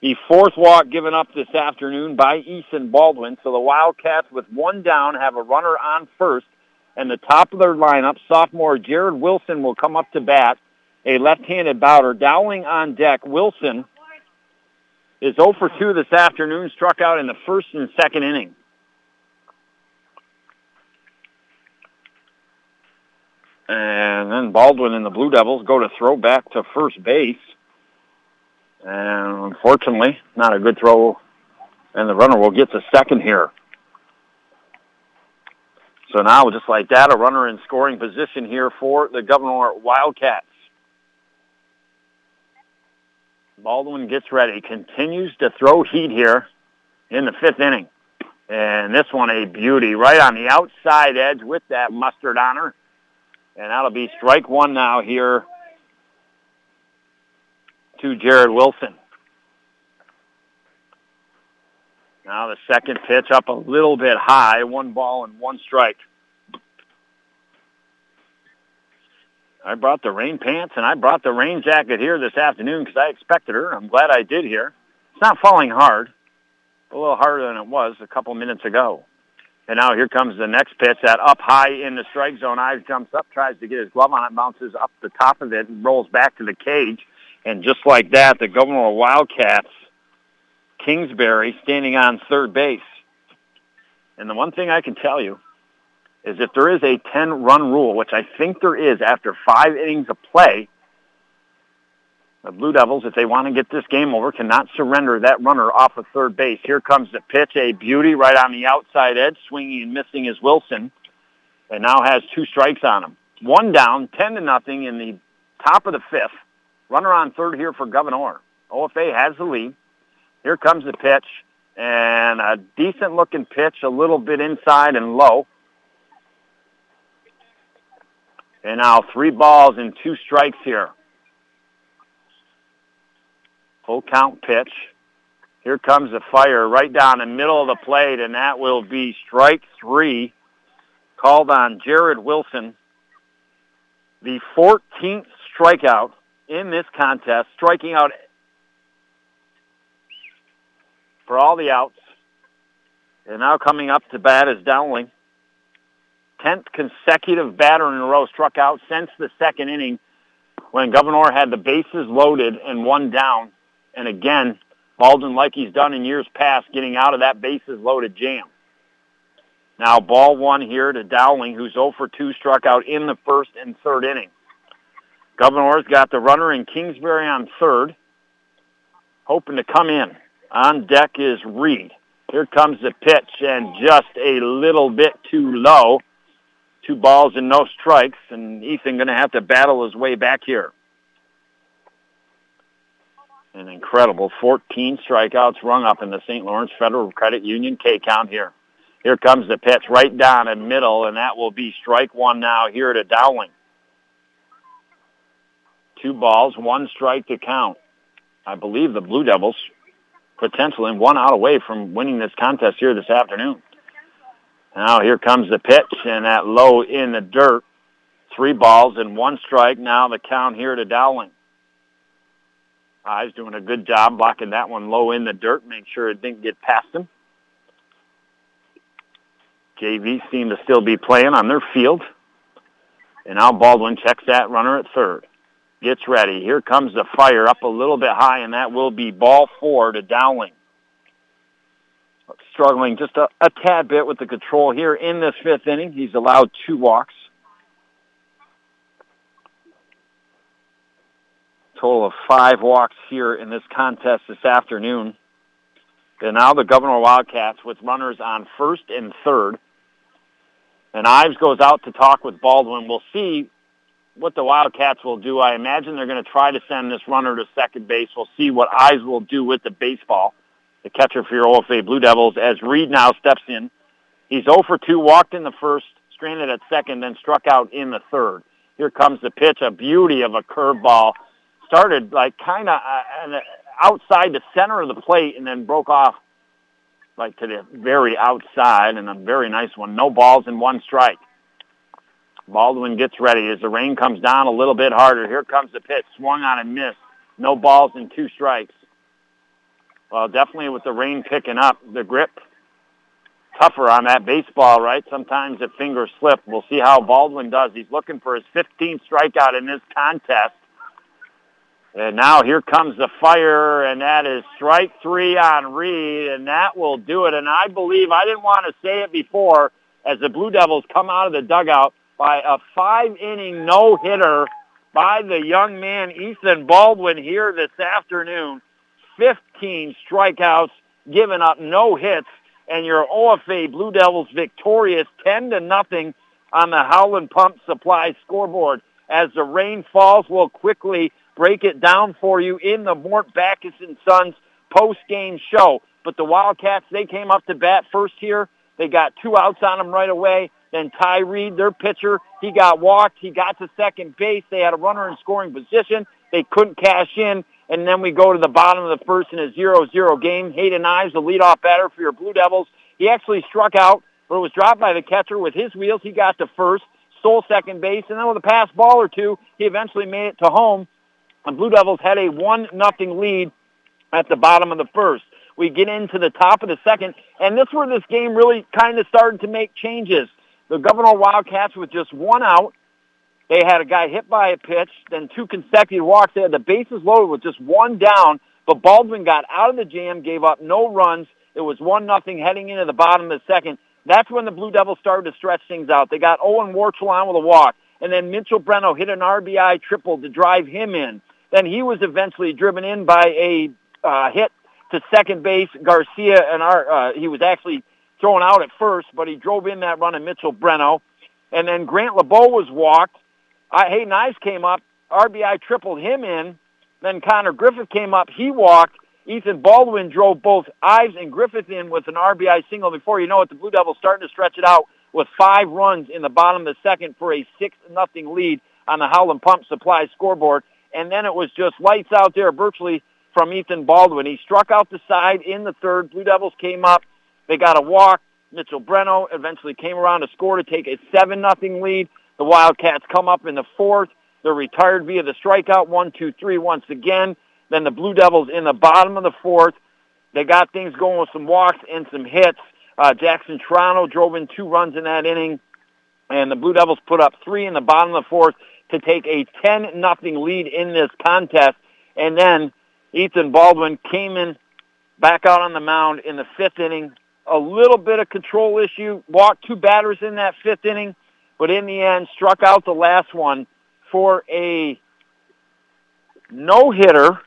The fourth walk given up this afternoon by Ethan Baldwin. So the Wildcats with one down have a runner on first. And the top of their lineup, sophomore Jared Wilson will come up to bat. A left-handed bouter. Dowling on deck. Wilson is 0 for 2 this afternoon, struck out in the first and second inning. And then Baldwin and the Blue Devils go to throw back to first base. And unfortunately, not a good throw. And the runner will get to second here. So now, just like that, a runner in scoring position here for the Gouverneur Wildcats. Baldwin gets ready, continues to throw heat here in the fifth inning. And this one a beauty, right on the outside edge with that mustard on her. And that'll be strike one now here to Jared Wilson. Now the second pitch up a little bit high, one ball and one strike. I brought the rain pants and I brought the rain jacket here this afternoon because I expected her. I'm glad I did here. It's not falling hard, a little harder than it was a couple minutes ago. And now here comes the next pitch, that up high in the strike zone. Ives jumps up, tries to get his glove on it, bounces up the top of it, and rolls back to the cage. And just like that, the Gouverneur Wildcats, Kingsbury, standing on third base. And the one thing I can tell you is if there is a 10-run rule, which I think there is after five innings of play, the Blue Devils, if they want to get this game over, cannot surrender that runner off of third base. Here comes the pitch, a beauty right on the outside edge. Swinging and missing is Wilson, and now has two strikes on him. One down, 10 to nothing in the top of the fifth. Runner on third here for Gouverneur. OFA has the lead. Here comes the pitch, and a decent-looking pitch, a little bit inside and low. And now three balls and two strikes here. Full count pitch. Here comes the fire right down the middle of the plate, and that will be strike three called on Jared Wilson. The 14th strikeout in this contest, striking out for all the outs. And now coming up to bat is Dowling. 10th consecutive batter in a row struck out since the second inning when Gouverneur had the bases loaded and one down. And again, Baldwin, like he's done in years past, getting out of that bases loaded jam. Now ball one here to Dowling, who's 0 for 2, struck out in the first and third inning. Gouverneur's got the runner in Kingsbury on third, hoping to come in. On deck is Reed. Here comes the pitch, and just a little bit too low. Two balls and no strikes, and Ethan going to have to battle his way back here. An incredible 14 strikeouts rung up in the St. Lawrence Federal Credit Union K count here. Here comes the pitch right down in middle, and that will be strike one now here to Dowling. Two balls, one strike to count. I believe the Blue Devils potentially one out away from winning this contest here this afternoon. Now here comes the pitch and that low in the dirt. Three balls and one strike. Now the count here to Dowling. Ives doing a good job blocking that one low in the dirt, make sure it didn't get past him. JV seem to still be playing on their field. And now Baldwin checks that runner at third. Gets ready. Here comes the fire up a little bit high, and that will be ball four to Dowling. Struggling just a, a tad bit with the control here in this fifth inning. He's allowed two walks. Total of five walks here in this contest this afternoon. And now the Gouverneur Wildcats with runners on first and third. And Ives goes out to talk with Baldwin. We'll see what the Wildcats will do. I imagine they're going to try to send this runner to second base. We'll see what Ives will do with the baseball. The catcher for your OFA Blue Devils as Reed now steps in. He's 0 for 2, walked in the first, stranded at second, then struck out in the third. Here comes the pitch, a beauty of a curveball. Started like kind of uh, outside the center of the plate and then broke off like to the very outside and a very nice one. No balls and one strike. Baldwin gets ready as the rain comes down a little bit harder. Here comes the pitch, swung on and missed. No balls and two strikes. Well, definitely with the rain picking up, the grip tougher on that baseball, right? Sometimes the fingers slip. We'll see how Baldwin does. He's looking for his 15th strikeout in this contest. And now here comes the fire, and that is strike three on Reed, and that will do it. And I believe, I didn't want to say it before, as the Blue Devils come out of the dugout by a five-inning no-hitter by the young man Ethan Baldwin here this afternoon. 15 strikeouts, giving up no hits, and your OFA Blue Devils victorious 10 to nothing on the Howland Pump Supply scoreboard. As the rain falls, we'll quickly break it down for you in the Mort Backus and Sons post-game show. But the Wildcats, they came up to bat first here. They got two outs on them right away. Then Ty Reed, their pitcher, he got walked. He got to second base. They had a runner in scoring position. They couldn't cash in. And then we go to the bottom of the first in a 0-0 game. Hayden Ives, the leadoff batter for your Blue Devils. He actually struck out, but it was dropped by the catcher with his wheels. He got to first, stole second base, and then with a pass ball or two, he eventually made it to home. The Blue Devils had a one nothing lead at the bottom of the first. We get into the top of the second, and this is where this game really kind of started to make changes. The Gouverneur Wildcats with just one out. They had a guy hit by a pitch, then two consecutive walks. They had the bases loaded with just one down, but Baldwin got out of the jam, gave up no runs. It was one nothing heading into the bottom of the second. That's when the Blue Devils started to stretch things out. They got Owen Warchel on with a walk, and then Mitchell Breno hit an RBI triple to drive him in. Then he was eventually driven in by a uh, hit to second base. Garcia and our uh, he was actually thrown out at first, but he drove in that run of Mitchell Breno. And then Grant LeBeau was walked. Uh, Hayden Ives came up. RBI tripled him in. Then Connor Griffith came up. He walked. Ethan Baldwin drove both Ives and Griffith in with an RBI single. Before you know it, the Blue Devils starting to stretch it out with five runs in the bottom of the second for a six nothing lead on the Howland Pump Supply scoreboard and then it was just lights out there virtually from Ethan Baldwin. He struck out the side in the third. Blue Devils came up. They got a walk. Mitchell Breno eventually came around to score to take a 7 nothing lead. The Wildcats come up in the fourth. They're retired via the strikeout, one, two, three once again. Then the Blue Devils in the bottom of the fourth. They got things going with some walks and some hits. Uh, Jackson Triano drove in two runs in that inning, and the Blue Devils put up three in the bottom of the fourth to take a 10 nothing lead in this contest. And then Ethan Baldwin came in back out on the mound in the fifth inning. A little bit of control issue, walked two batters in that fifth inning, but in the end struck out the last one for a no-hitter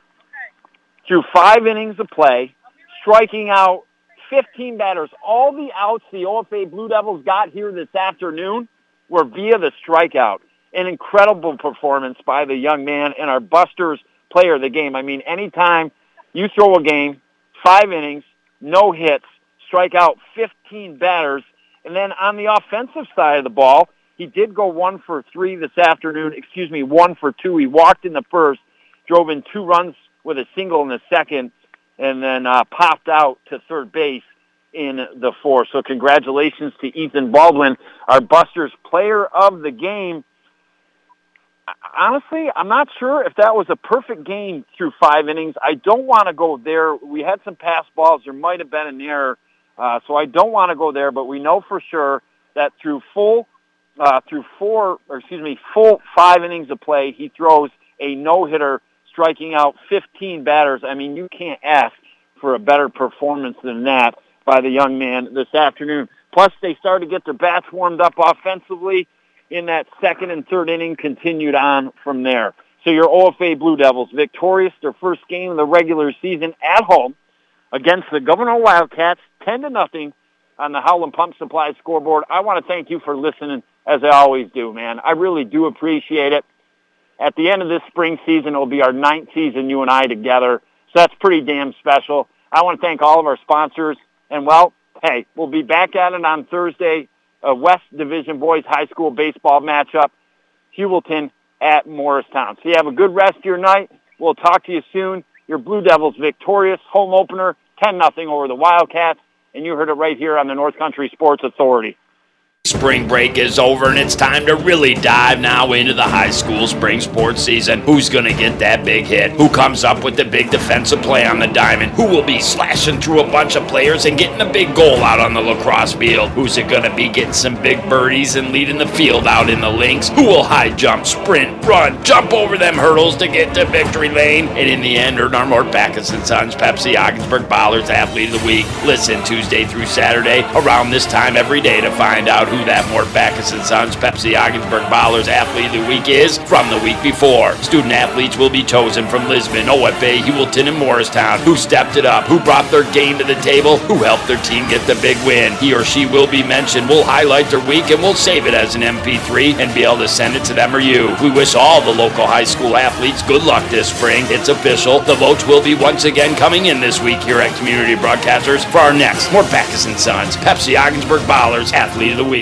through five innings of play, striking out 15 batters. All the outs the OFA Blue Devils got here this afternoon were via the strikeout an incredible performance by the young man and our Busters player of the game. I mean, anytime you throw a game, five innings, no hits, strike out 15 batters, and then on the offensive side of the ball, he did go one for three this afternoon. Excuse me, one for two. He walked in the first, drove in two runs with a single in the second. and then uh, popped out to third base in the fourth. So congratulations to Ethan Baldwin, our Busters player of the game. Honestly, I'm not sure if that was a perfect game through five innings. I don't want to go there. We had some pass balls. There might have been an error. Uh, so I don't want to go there, but we know for sure that through full, uh, through four, or excuse me, full five innings of play, he throws a no-hitter, striking out 15 batters. I mean, you can't ask for a better performance than that by the young man this afternoon. Plus, they started to get their bats warmed up offensively in that second and third inning, continued on from there. So your OFA Blue Devils victorious their first game of the regular season at home against the Gouverneur Wildcats, 10 to nothing on the Howland Pump Supply scoreboard. I want to thank you for listening as I always do, man. I really do appreciate it. At the end of this spring season, it'll be our ninth season, you and I together. So that's pretty damn special. I want to thank all of our sponsors. And well, hey, we'll be back at it on Thursday, a West Division Boys High School baseball matchup, Heuvelton at Morristown. So you have a good rest of your night. We'll talk to you soon. Your Blue Devils victorious home opener, 10 nothing over the Wildcats. And you heard it right here on the North Country Sports Authority. Spring break is over and it's time to really dive now into the high school spring sports season. Who's going to get that big hit? Who comes up with the big defensive play on the diamond? Who will be slashing through a bunch of players and getting a big goal out on the lacrosse field? Who's it going to be getting some big birdies and leading the field out in the links? Who will high jump, sprint, run, jump over them hurdles to get to victory lane? And in the end, earn our Mort Backus & Sons Pepsi Ogdensburg Bottlers Athlete of the Week. Listen Tuesday through Saturday around this time every day to find out who that Mort Backus & Sons Pepsi Ogdensburg Bottlers Athlete of the Week is from the week before. Student athletes will be chosen from Lisbon, OFA, Heuvelton, and Morristown. Who stepped it up? Who brought their game to the table? Who helped their team get the big win? He or she will be mentioned. We'll highlight their week and we'll save it as an MP3 and be able to send it to them or you. We wish all the local high school athletes good luck this spring. It's official. The votes will be once again coming in this week here at Community Broadcasters for our next Mort Backus & Sons Pepsi Ogdensburg Bottlers Athlete of the Week.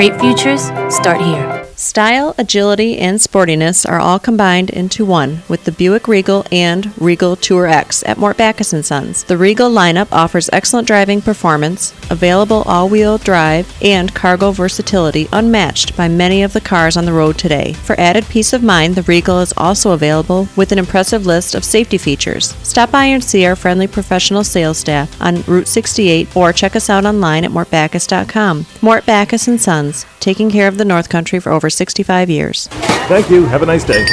Great futures start here. Style, agility, and sportiness are all combined into one with the Buick Regal and Regal Tour X at Mort Backus & Sons. The Regal lineup offers excellent driving performance, available all-wheel drive, and cargo versatility unmatched by many of the cars on the road today. For added peace of mind, the Regal is also available with an impressive list of safety features. Stop by and see our friendly professional sales staff on Route 68 or check us out online at mortbackus.com. Mort Backus & Sons, taking care of the North Country for over 65 years. Thank you. Have a nice day.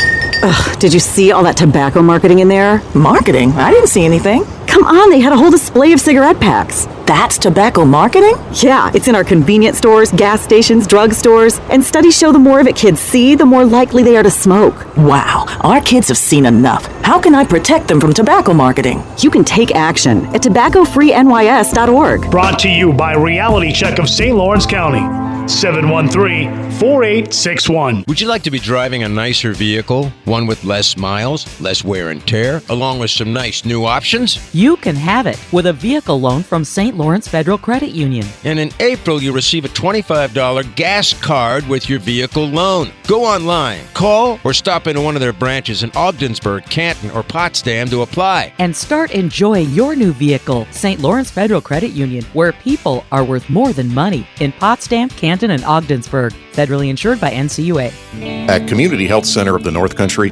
Ugh, did you see all that tobacco marketing in there? Marketing? I didn't see anything. Come on, they had a whole display of cigarette packs. That's tobacco marketing? Yeah, it's in our convenience stores, gas stations, drug stores, and studies show the more of it kids see, the more likely they are to smoke. Wow, our kids have seen enough. How can I protect them from tobacco marketing? You can take action at tobaccofreenys.org. Brought to you by Reality Check of St. Lawrence County. 713 4861. Would you like to be driving a nicer vehicle? One with less miles, less wear and tear, along with some nice new options? You can have it with a vehicle loan from St. Lawrence Federal Credit Union. And in April, you receive a $25 gas card with your vehicle loan. Go online, call, or stop into one of their branches in Ogdensburg, Canton, or Potsdam to apply. And start enjoying your new vehicle. St. Lawrence Federal Credit Union, where people are worth more than money. In Potsdam, Canton, and Ogdensburg. Federally insured by NCUA. At Community Health Center of the North Country,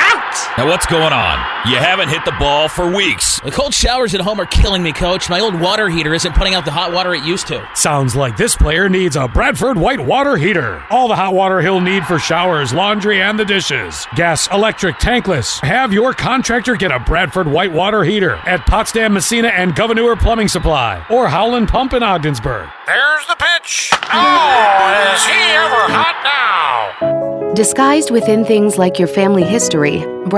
Now what's going on? You haven't hit the ball for weeks. The cold showers at home are killing me, coach. My old water heater isn't putting out the hot water it used to. Sounds like this player needs a Bradford white water heater. All the hot water he'll need for showers, laundry, and the dishes. Gas, electric, tankless. Have your contractor get a Bradford white water heater at Potsdam, Massena, and Gouverneur Plumbing Supply or Howland Pump in Ogdensburg. There's the pitch. Oh, is he ever hot now? Disguised within things like your family history,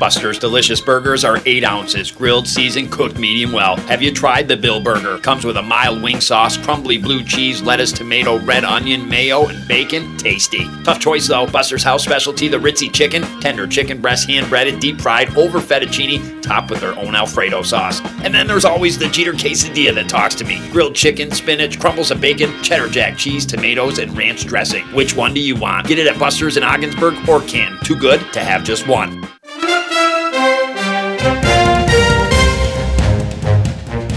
Buster's Delicious Burgers are 8 ounces, grilled, seasoned, cooked medium well. Have you tried the Bill Burger? Comes with a mild wing sauce, crumbly blue cheese, lettuce, tomato, red onion, mayo, and bacon. Tasty. Tough choice though. Buster's house specialty, the Ritzy chicken, tender chicken breast, hand breaded, deep fried, over fettuccine, topped with their own Alfredo sauce. And then there's always the Jeter quesadilla that talks to me. Grilled chicken, spinach, crumbles of bacon, cheddar jack cheese, tomatoes, and ranch dressing. Which one do you want? Get it at Buster's in Ogdensburg or Canton. Too good to have just one.